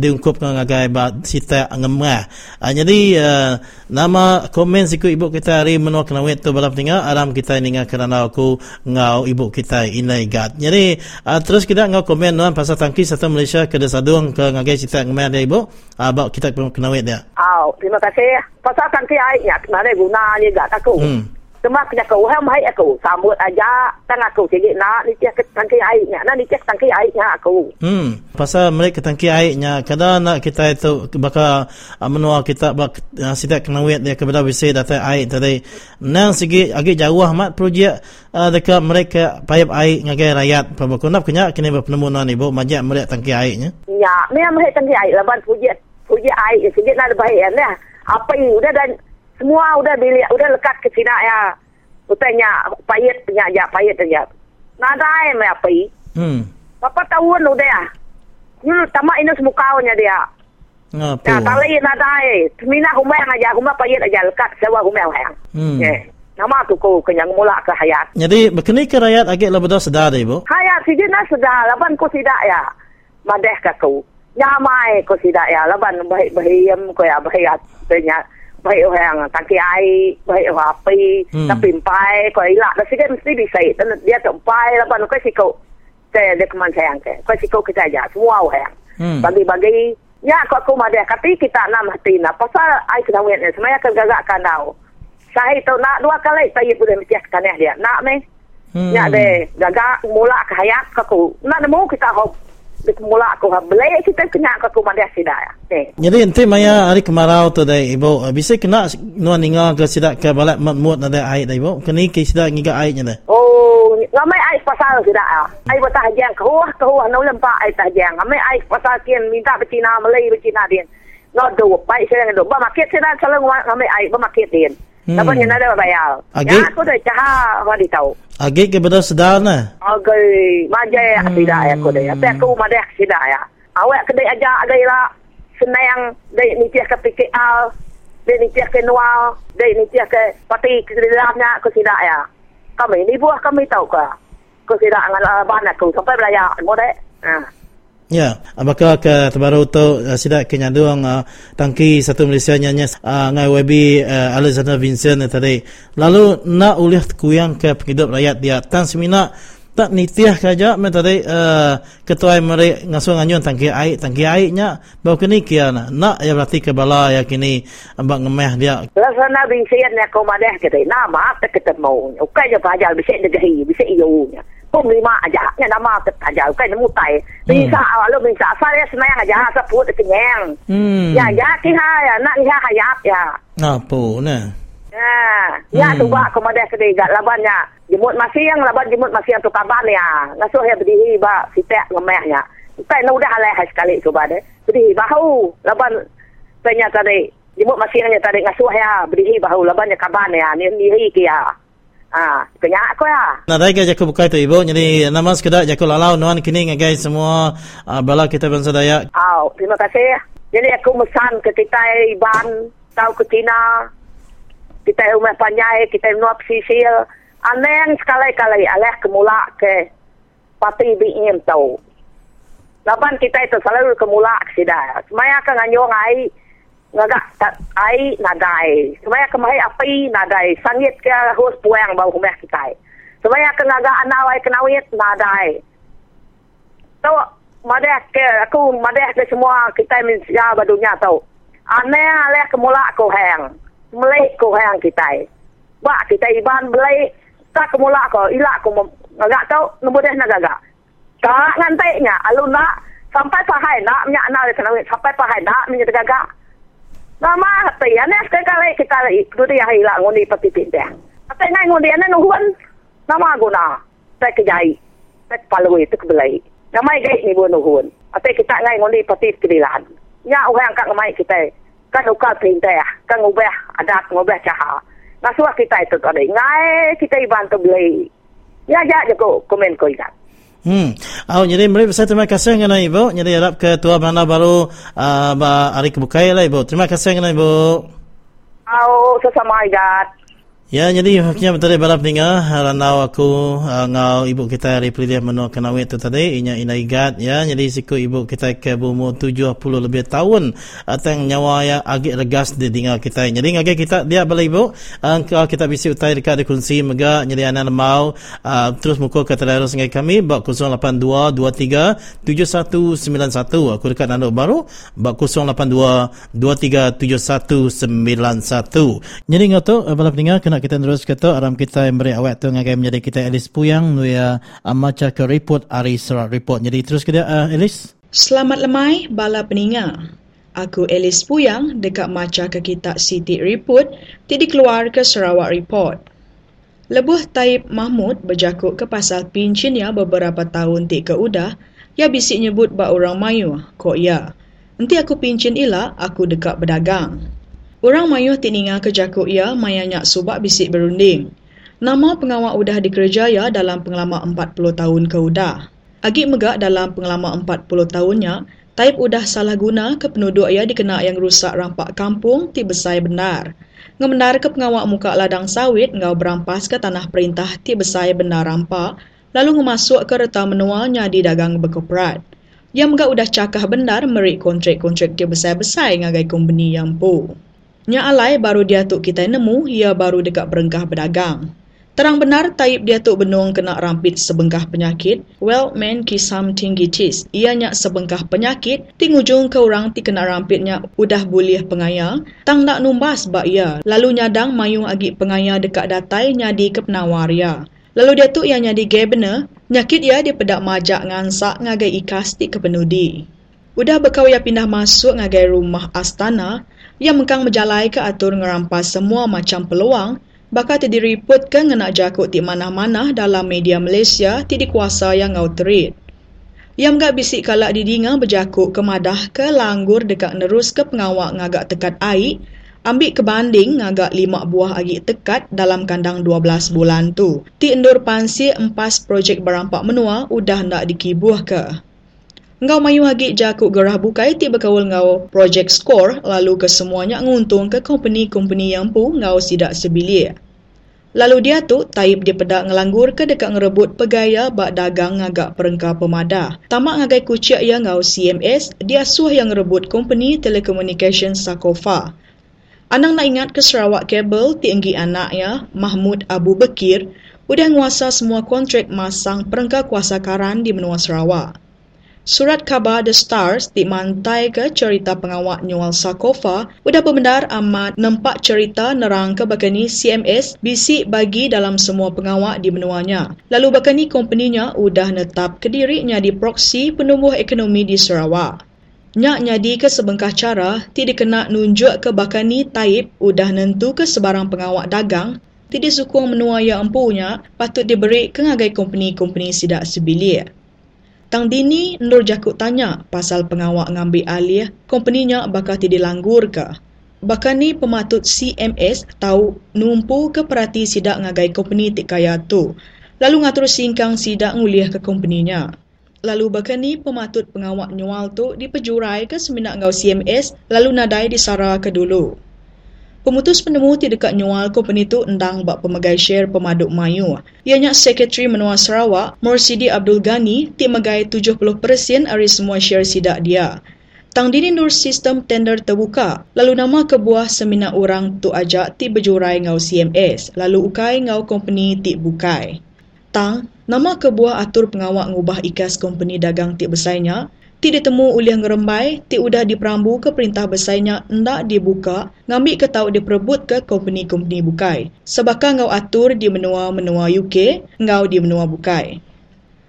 diungkup dengan agai ba sita ngemah. Uh, jadi uh, nama komen siku ibu kita hari menua kena tu bela peninga alam kita ini ngah kerana aku ngau ibu kita inai gat. Jadi uh, terus kita ngau komen nuan pasal tangki satu Malaysia ke desadung ke ngagai sita ngemah dia ibu. Uh, bawa kita kena dia. Aw, terima kasih. Pasal tangki air ya, mana guna ni gak aku. Hmm. Cuma kena kau ham hai aku sambut aja tang aku sikit nak ni cek tangki airnya. Nak ni cek tangki airnya aku. Hmm, pasal mereka tangki airnya kadang nak kita itu bakal uh, menua kita bak uh, sidak kena wet dia kepada WC data air tadi. Nang segi agak jauh amat projek uh, dekat mereka payap air ngagai rakyat. Pabakunap kena kini berpenemuan ibu majak mereka tangki airnya. Ya, memang hai tangki air laban puji puji air sikit nak lebih ya. Nah, apa ini udah dan semua udah bilik udah lekat ke sini ya. Utanya payet punya aja payet aja. Nada ai me apa ini? Hmm. Berapa tahun udah ya? Hmm, tamak ini semua kaunya dia. Ngapa? Ya, tali nada ai. Mina humai aja, humai payet aja lekat sewa humai yang. Hmm. Ya. Nama tu ko kenyang mula ke hayat. Jadi berkini ke rakyat agak lebih dah sedar ibu. Hayat sijin nak sedar laban ko sidak ya. Madeh ka ko. Nyamai ko sidak ya laban baik bahayam ko ya bahayat. Tanya baik orang tangki air, baik orang api, Hmm. tapi empai ko ilak. Dah sikit mesti bisa. Dan dia tu empai laban ko. Saya dia keman sayang ke. Ko siko kita aja semua orang. Hmm. Bagi-bagi Ya, kau aku madeh. Tapi kita nak mati nak. Pasal ai kena wet ni. Semuanya akan gagakkan tau. Saya tahu nak dua kali saya boleh mesti tanah dia. Nak me? Hmm. Ya deh. Gagak mula ke hayat ke aku. Nak nemu kita hop. Dia mula aku. Beli kita kena ke aku madeh sidak ya. Eh. Jadi ente maya hari kemarau tu dah ibu uh, bisa kena nuan ninga ke sidak ke balak mut ada air dah ibu. Kini ke sidak ngiga airnya dah. Oh, ngamai ai pasal sidak ya. Ai betah jang ke huah ke huah no lempak ai tah jang. Ngamai ai pasal kian minta becina Malay becina din. No do pai saya do. Ba market saya salah ngamai ai ba market din. Hmm. Dapat yang ada bayar. Ya, aku dah cahap apa tahu. Agak ke bedah sedar na. Agai, majai hmm. tidak ya aku dah. Tapi aku madeh tidak ya. Awak kedai aja agai lah. Senang dai ni tiak ke PKL. Dai ni tiak ke Nual. Dai ni tiak ke parti ke dalamnya aku tidak ya. Kami ni buah kami tahu ke. Aku tidak ngal ban aku sampai belaya. Mau deh. Ha. Ya, apakah ke terbaru tu uh, sidak kenyaduang uh, tangki satu Malaysia nyanya uh, ngai webi uh, Alexander Vincent tadi. Lalu nak ulih kuyang ke penghidup rakyat dia tan semina tak nitiah kaja me tadi uh, ketua meri ngasuh nganyun tangki air tangki airnya bawa kini kia na nak ya berarti ke bala ya kini ambak ngemeh dia Rasana bingsian ni aku madeh kita. Nama tak ketemu. Ukai je pajal bisa negahi, bisa iunya. Pun lima aja. Nya nama aja. Ukai nemu tai. Bisa awal lu bisa asal ya semayang aja seput kenyang. hmm Ya ya kiha ya nak kiha hayat ya. apa nah Ya, ya Hmm. tu ba kemadeh kedai gat labannya. Jemut masih yang laban jemut masih yang tu kaban ya. Ngasuh ya berdiri ba sitek ngemehnya. Ukai nu dah alai hai sekali tu ba de. Berdiri bahu laban tanya tadi. Jemut masih yang tadi ngasuh ya berdiri bahu labannya kaban ya. Ni ke ya. Ah, kenyak ko ya. Nah, dah ke jaku bukai tu ibu. Jadi nama sekedar jaku lalau nuan kini ngagai semua uh, bala kita bangsa Dayak. Au, terima kasih. Jadi aku mesan ke kita Iban, tahu ke Tina, kita rumah panjai, kita nuap sisil. Aneng sekali-kali aleh kemula ke parti BM tahu. Laban kita itu selalu kemula ke sida. Semaya ke nganyong ai, ngagak ta- ai nadai. Semaya ke mahai api nadai. Sangit ke hos puang bau rumah kita. Semaya ke ngagak anawai kenawit nadai. So, madeh ke aku madeh ke semua kita min ya badunya tau. Ane aleh kemula aku hang. Melih ko hayang kita. Ba kita iban belai tak kemula ko ilak ko ngagak tau nombor dah nagagak. Tak ngantai nya alun nak sampai pahai nak minyak na le kenawit sampai pahai nak minyak tegagak. Nama hati ane sekali kita itu dia hilang ngundi peti pindang. Tapi ngai ngundi ane nuhuan nama guna. Saya kejai. Saya palui itu kebelai. Nama gai ni bu nuhuan. Tapi kita ngai ngundi peti kedilan. Nya orang kak ngamai kita. Kan ukal pindang. Kan ngubah adat ngubah caha. Nasuah kita itu tadi. Ngai kita iban tu beli. Ya ya je ko komen ko ikan. Hmm. Oh, jadi mari saya terima kasih dengan ibu. Jadi harap ketua mana baru uh, ba hari kebukai lah ibu. Terima kasih dengan ibu. Oh, sesama idat. Ya, jadi haknya betul balap ninga ranau aku uh, ngau ibu kita hari pilih menu kenawit tu tadi inya ina igat ya. Jadi siku ibu kita ke umur 70 lebih tahun atang nyawa ya agak regas di dinga kita. Jadi ngage kita dia bala ibu uh, kita bisi utai dekat di kunci mega jadi anak mau uh, terus muka ke terus ngai kami bak 082 23 7191 aku dekat nando baru bak 082 23 7191. Jadi ngatu balap ninga kena kita terus kata aram kita yang beri awak tu ngagai menjadi kita Elis Puyang nu ya amaca ke report ari serat report. Jadi terus kita uh, Elis. Selamat lemai bala peninga. Aku Elis Puyang dekat maca ke kita City Report ti dikeluar ke Sarawak Report. Lebuh Taib Mahmud berjakuk ke pasal pincinnya beberapa tahun ti ke udah, ya bisik nyebut ba orang mayu, kok ya. Nanti aku pincin ila, aku dekat berdagang. Orang mayuh tininga ke jakuk ia mayanyak subak bisik berunding. Nama pengawal udah dikerjaya dalam pengalaman 40 tahun ke udah. Agik megak dalam pengalaman 40 tahunnya, Taib udah salah guna ke penduduk ia dikena yang rusak rampak kampung ti besai benar. Ngebenar ke pengawal muka ladang sawit ngau berampas ke tanah perintah ti besai benar rampak, lalu ngemasuk ke reta menualnya di dagang berkoprat. Yang megak udah cakah benar merik kontrak-kontrak ti besai-besai ngagai kompeni yang pu. Nya alai baru dia tuk kita nemu, ia baru dekat berengkah berdagang. Terang benar taib dia tuk benung kena rampit sebengkah penyakit. Well, man ki something gitis. Ianya sebengkah penyakit, tingujung ke orang ti kena rampitnya udah boleh pengaya. Tang nak numbas bak ia. Lalu nyadang mayung agi pengaya dekat datai nyadi ke penawar ia. Lalu dia tuk ia nyadi gay bener, nyakit ia dia pedak majak ngansak ngagai ikas ti ke penudi. Udah bekau ia pindah masuk ngagai rumah astana, yang mengkang menjalai ke atur ngerampas semua macam peluang, bakal ti diriput ke ngenak jakut ti mana-mana dalam media Malaysia ti dikuasa yang ngau terit. Yang gak bisik kalak didinga berjakuk ke madah ke langgur dekat nerus ke pengawak ngagak tekat air, ambil kebanding ngagak lima buah agik tekat dalam kandang 12 bulan tu. Ti endur pansi empas projek berampak menua udah nak dikibuh ke. Ngau mayu hagi jakuk gerah bukai ti berkawal ngau project score lalu ke semuanya nguntung ke company-company yang pu ngau sidak sebilir. Lalu dia tu taib dia pedak ngelanggur ke dekat ngerebut pegaya bak dagang ngagak perengka pemada. Tamak ngagai kucik yang ngau CMS, dia suah yang ngerebut company telecommunication Sakofa. Anang nak ingat ke Sarawak Cable tinggi anaknya, Mahmud Abu Bekir, udah nguasa semua kontrak masang perengka kuasa karan di menua Sarawak. Surat khabar The Stars dimantai ke cerita pengawak Nyual Sakofa udah benar amat nampak cerita nerang ke bakani CMS bisik bagi dalam semua pengawak di menuanya. Lalu bakani kompeninya udah netap ke dirinya di proksi penumbuh ekonomi di Sarawak. Nyak nyadi ke sebengkah cara, ti dikena nunjuk ke bakani taib udah nentu ke sebarang pengawak dagang, ti disukung menua yang empunya patut diberi ke ngagai kompeni-kompeni sidak sebilir. Tang dini Nur Jakut tanya pasal pengawak ngambil alih kompeninya bakal tidak langgur ke. Bahkan ni pematut CMS tahu numpu ke perhati sidak ngagai kompeni tik kaya tu. Lalu ngatur singkang sidak nguliah ke kompeninya. Lalu bahkan ni pematut pengawak nyual tu dipejurai ke seminak ngau CMS lalu nadai disara ke dulu. Pemutus penemu ti dekat nyual company tu endang bak pemegai share pemaduk mayu. Ianya Sekretari Menua Sarawak, Morsidi Abdul Ghani, ti megai 70% dari semua share sidak dia. Tang dini nur sistem tender terbuka, lalu nama kebuah seminar orang tu ajak ti berjurai ngau CMS, lalu ukai ngau company ti bukai. Tang, nama kebuah atur pengawak ngubah ikas company dagang ti besainya, ti ditemu oleh ngerembai, ti udah diperambu ke perintah besarnya ndak dibuka, ngambil ke tahu diperebut ke company-company bukai. Sebabkan ngau atur di menua-menua UK, ngau di menua bukai.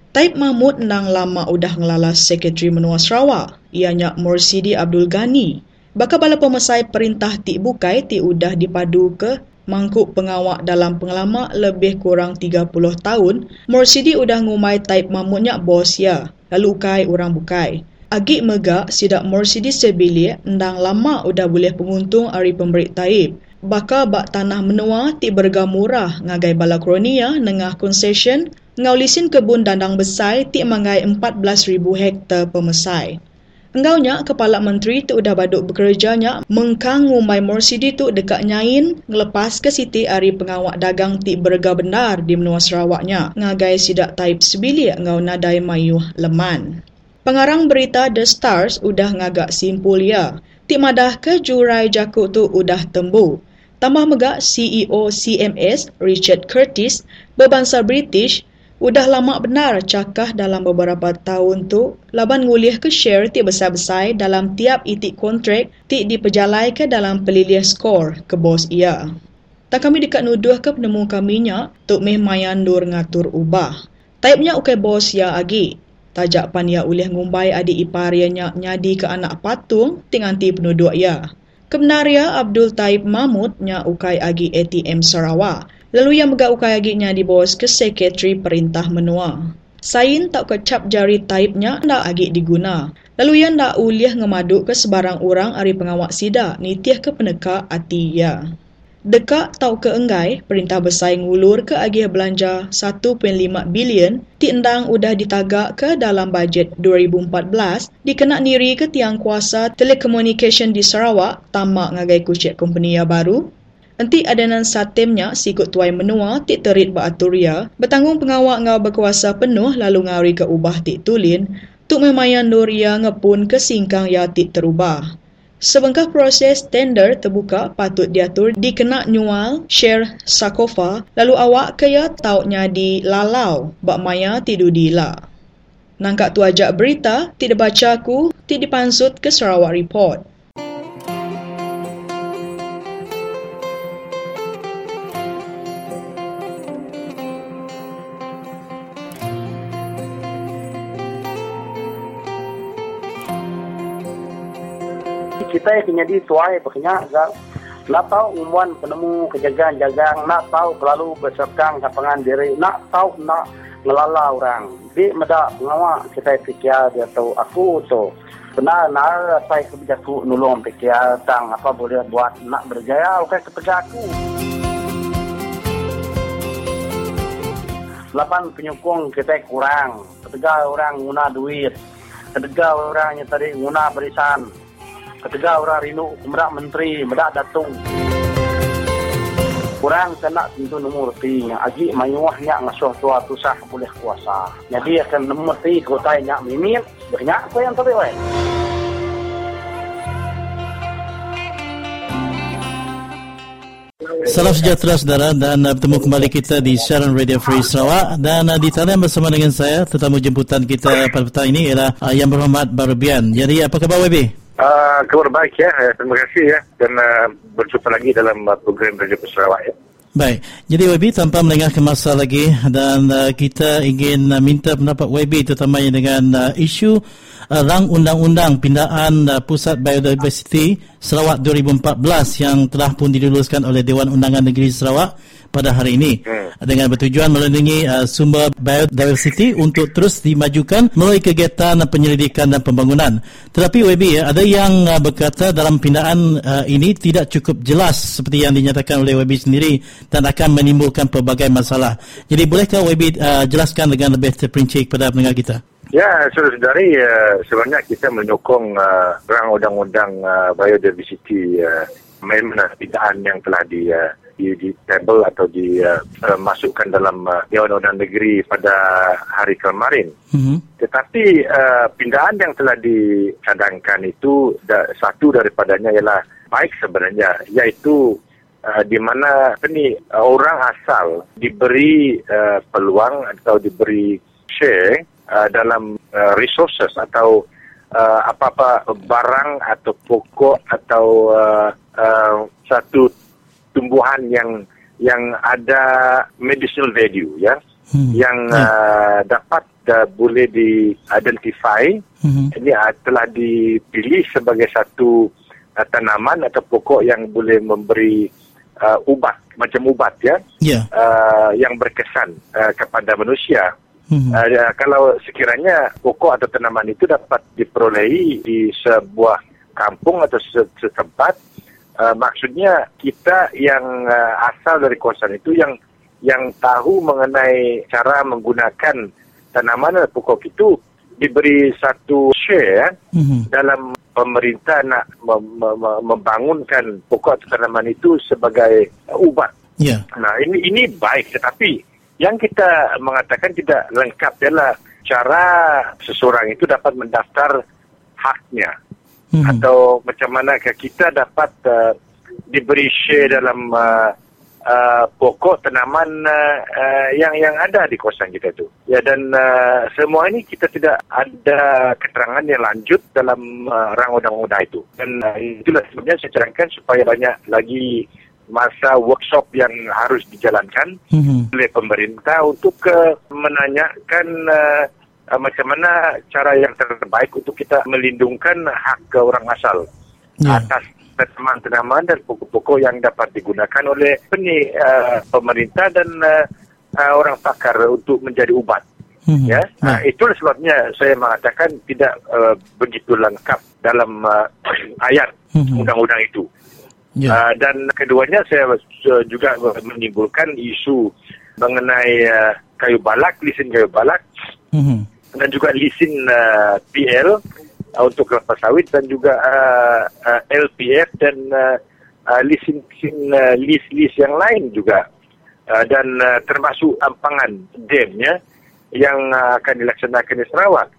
Taib Mahmud nang lama udah ngelalas Sekretari Menua Sarawak, ianya Morsidi Abdul Ghani. Baka bala pemesai perintah ti bukai ti udah dipadu ke mangkuk pengawak dalam pengalaman lebih kurang 30 tahun, Morsidi udah ngumai Taib Mahmudnya bos ya, lalu ukai orang bukai. Agik megak sidak Morsidi sebilik ndang lama udah boleh penguntung ari pemberik Taib. Baka bak tanah menua ti berga murah ngagai bala kronia nengah concession ngau lisin kebun dandang besar ti mangai 14,000 hektar pemesai. Enggaunya, Kepala Menteri tu udah baduk bekerjanya mengkang ngumai Morsidi tu dekat nyain ngelepas ke Siti Ari pengawak dagang ti berga benar di menua Sarawaknya ngagai sidak taib sebilik ngau nadai mayuh leman. Pengarang berita The Stars udah ngagak simpul ya. Ti madah ke jurai jakuk tu udah tembu. Tambah megak CEO CMS Richard Curtis berbangsa British Udah lama benar cakah dalam beberapa tahun tu, laban ngulih ke share ti besar-besar dalam tiap itik kontrak ti diperjalai ke dalam pelilih skor ke bos ia. Tak kami dekat nuduh ke penemu kaminya, tuk meh mayan dur ngatur ubah. Taipnya ukai bos ya agi. Tajak pan ya ulih ngumbai adik iparianya nyadi ke anak patung tinganti penuduh ya. Kebenaria Abdul Taib Mahmud nya ukai agi ATM Sarawak. Lalu yang megak ukai aginya di bawah ke sekretari perintah menua. Sain tak kecap jari taipnya ndak agik diguna. Lalu yang ndak uliah ngemaduk ke sebarang orang ari pengawak sida nitiah ke peneka ati ya. Dekak tau ke enggai, perintah besar ngulur ke agih belanja 1.5 bilion ti endang udah ditagak ke dalam bajet 2014 dikenak niri ke tiang kuasa telekomunikasi di Sarawak tamak ngagai kucik company yang baru Enti adanan satemnya sikut tuai menua tik terit beaturia, bertanggung pengawak ngau berkuasa penuh lalu ngauri ke ubah tik tulin, tuk memayan Nuria ngepun ke singkang ya tik terubah. Sebengkah proses tender terbuka patut diatur dikenak nyual share sakofa lalu awak kaya tautnya di lalau bak maya tidu dila. Nangkak tu ajak berita, tidak baca aku, tidak dipansut ke Sarawak Report. Kita yang jadi tuai berkenyak gal nak tahu umuan penemu kejagaan jagang nak tahu selalu berserkang kapangan diri nak tahu nak ngelala orang. Di meda pengawak kita fikir dia tahu aku tu. Benar nak saya kerja tu nulung fikir tentang apa boleh buat nak berjaya oke kerja aku. Lapan penyokong kita kurang. Ketiga orang guna duit. Ketiga orang yang tadi guna berisan ketiga orang rindu medak menteri medak datung kurang kena tentu nomor ti aji mayuahnya ngasuh tua tu sah boleh kuasa. Jadi akan nomor kota yang mimin banyak apa yang tadi weh. Salam sejahtera saudara dan uh, bertemu kembali kita di Sharon Radio Free Sarawak. Dan uh, di talian bersama dengan saya tetamu jemputan kita pada petang ini ialah uh, Yang Berhormat Barubian. Jadi apa khabar WB? Uh, kabar baik ya. Terima kasih ya. Dan uh, berjumpa lagi dalam uh, program Radio Sarawak ya. Baik, jadi YB tanpa melengahkan masa lagi dan uh, kita ingin uh, minta pendapat YB terutamanya dengan uh, isu uh, rang undang-undang pindaan uh, Pusat Biodiversity Sarawak 2014 yang telah pun diluluskan oleh Dewan Undangan Negeri Sarawak pada hari ini hmm. dengan bertujuan melindungi uh, sumber biodiversity untuk terus dimajukan melalui kegiatan penyelidikan dan pembangunan. Tetapi WB ada yang uh, berkata dalam pindaan uh, ini tidak cukup jelas seperti yang dinyatakan oleh WB sendiri dan akan menimbulkan pelbagai masalah. Jadi bolehkah WB uh, jelaskan dengan lebih terperinci kepada pendengar kita? Ya, saudari uh, sebenarnya kita menyokong uh, rang undang-undang uh, biodiversity uh, memang pindaan yang telah di uh, di, di table atau dimasukkan uh, dalam uh, Dewan Undang Negeri pada hari kemarin. Mm-hmm. Tetapi uh, pindaan yang telah dicadangkan itu da, satu daripadanya ialah baik sebenarnya iaitu uh, di mana ini uh, orang asal diberi uh, peluang atau diberi share uh, dalam uh, resources atau uh, apa-apa barang atau pokok atau uh, uh, satu tumbuhan yang yang ada medicinal value ya Hmm. yang uh, dapat uh, boleh di-identify Hmm. ini uh, telah dipilih sebagai satu uh, tanaman atau pokok yang boleh memberi uh, ubat macam ubat ya Ya. uh, yang berkesan uh, kepada manusia. Hmm. Uh, kalau sekiranya pokok atau tanaman itu dapat diperolehi di sebuah kampung atau se- setempat, uh, maksudnya kita yang uh, asal dari kawasan itu yang yang tahu mengenai cara menggunakan tanaman pokok itu diberi satu share ya, Hmm. dalam pemerintah nak mem- mem- membangunkan pokok atau tanaman itu sebagai uh, ubat. Ya. Nah, ini ini baik tetapi yang kita mengatakan tidak lengkap adalah cara seseorang itu dapat mendaftar haknya Hmm. atau macam mana kita dapat uh, diberi share dalam uh, uh, pokok tanaman uh, uh, yang yang ada di kawasan kita itu. Ya dan uh, semua ini kita tidak ada keterangan yang lanjut dalam uh, rang undang-undang itu. Dan uh, itulah sebabnya saya terangkan supaya banyak lagi masa workshop yang harus dijalankan Hmm. oleh pemerintah untuk uh, menanyakan uh, uh, macam mana cara yang terbaik untuk kita melindungkan hak orang asal Ya. atas tanaman-tanaman dan pokok-pokok yang dapat digunakan oleh peni, uh, pemerintah dan uh, uh, orang pakar untuk menjadi ubat. Hmm. Ya, nah, itulah sebabnya saya mengatakan tidak uh, begitu lengkap dalam uh, ayat Mhm. undang-undang itu. Ya. Uh, dan keduanya saya juga menimbulkan isu mengenai uh, kayu balak, lisin kayu balak Hmm. Dan juga lisin uh, PL uh, untuk kelapa sawit dan juga uh, uh, LPF dan uh, uh, lisin, lisin uh, lis-lis yang lain juga uh, dan uh, termasuk ampangan dam ya yang uh, akan dilaksanakan di Sarawak.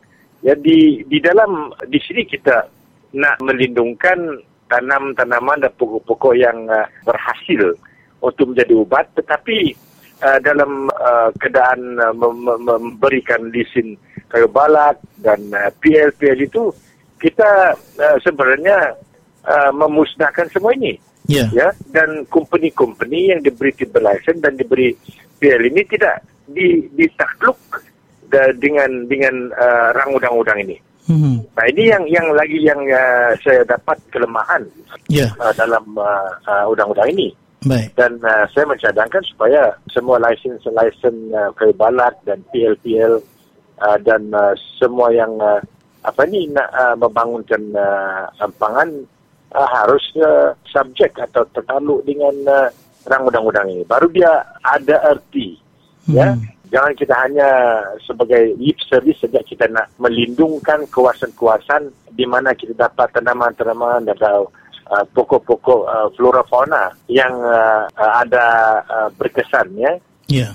Ya di dalam di sini kita nak melindungkan tanam-tanaman dan pokok-pokok yang uh, berhasil untuk menjadi ubat tetapi uh, dalam uh, keadaan uh, mem- mem- memberikan lisin kayu balak dan uh, PL-PL itu kita uh, sebenarnya uh, memusnahkan semua ini Ya. ya dan company-company yang diberi tibel license dan diberi PL ini tidak di, ditakluk da, dengan dengan uh, rang undang-undang ini. Hmm. Nah ini yang yang lagi yang uh, saya dapat kelemahan Ya. uh, dalam uh, uh, undang-undang ini Baik. dan uh, saya mencadangkan supaya semua license-license uh, kayu balak dan PL-PL uh, dan uh, semua yang uh, apa ni nak uh, membangunkan uh, ampangan uh, harus uh, subjek atau tertaluk dengan uh, rang undang-undang ini. Baru dia ada erti. Ya. Jangan kita hanya sebagai lip service saja kita nak melindungkan kawasan-kawasan di mana kita dapat tanaman-tanaman atau uh, pokok-pokok uh, flora fauna yang uh, uh, ada uh, berkesan ya. Ya.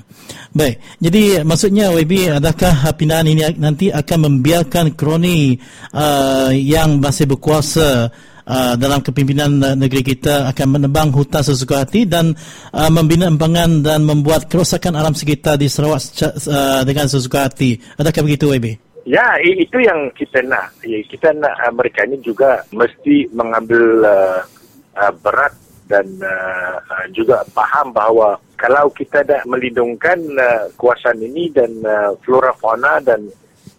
Baik. Jadi maksudnya WB adakah pindahan ini nanti akan membiarkan kroni uh, yang masih berkuasa uh, dalam kepimpinan negeri kita akan menebang hutan sesuka hati dan uh, membina empangan dan membuat kerosakan alam sekitar di Sarawak uh, dengan sesuka hati. Adakah begitu WB? Ya, itu yang kita nak. Ya, Kita nak uh, mereka ini juga mesti mengambil uh, uh, berat dan uh, uh, juga faham bahawa kalau kita dah melindungkan uh, kawasan ini dan uh, flora fauna dan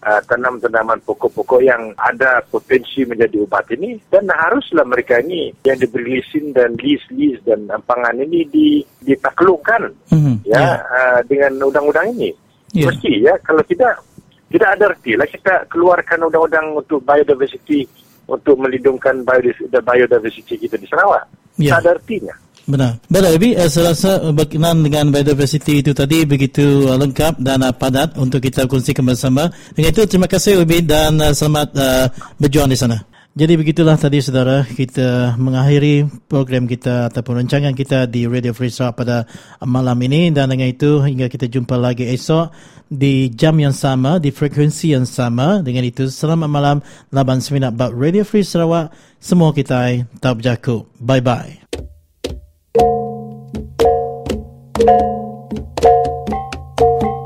uh, tanam-tanaman pokok-pokok yang ada potensi menjadi ubat ini dan haruslah mereka ini yang diberi lisin dan lis-lis dan ampangan ini di, ditaklukkan Hmm. ya uh, dengan undang-undang ini. Ya. Mesti ya kalau tidak tidak ada arti lah kita keluarkan undang-undang untuk biodiversity untuk melindungkan biodiversity kita di Sarawak. Ya. Tak ada artinya. Benar. Baik, Abi, uh, saya rasa uh, berkenaan dengan biodiversity itu tadi begitu uh, lengkap dan uh, padat untuk kita kongsikan bersama. Dengan itu, terima kasih Abi dan uh, selamat uh, berjuang di sana. Jadi begitulah tadi saudara kita mengakhiri program kita ataupun rancangan kita di Radio Free Sarawak pada malam ini. Dan dengan itu hingga kita jumpa lagi esok di jam yang sama di frekuensi yang sama. Dengan itu selamat malam. Laban seminat bab Radio Free Sarawak. Semua kita tak berjaku. Bye bye Thank you.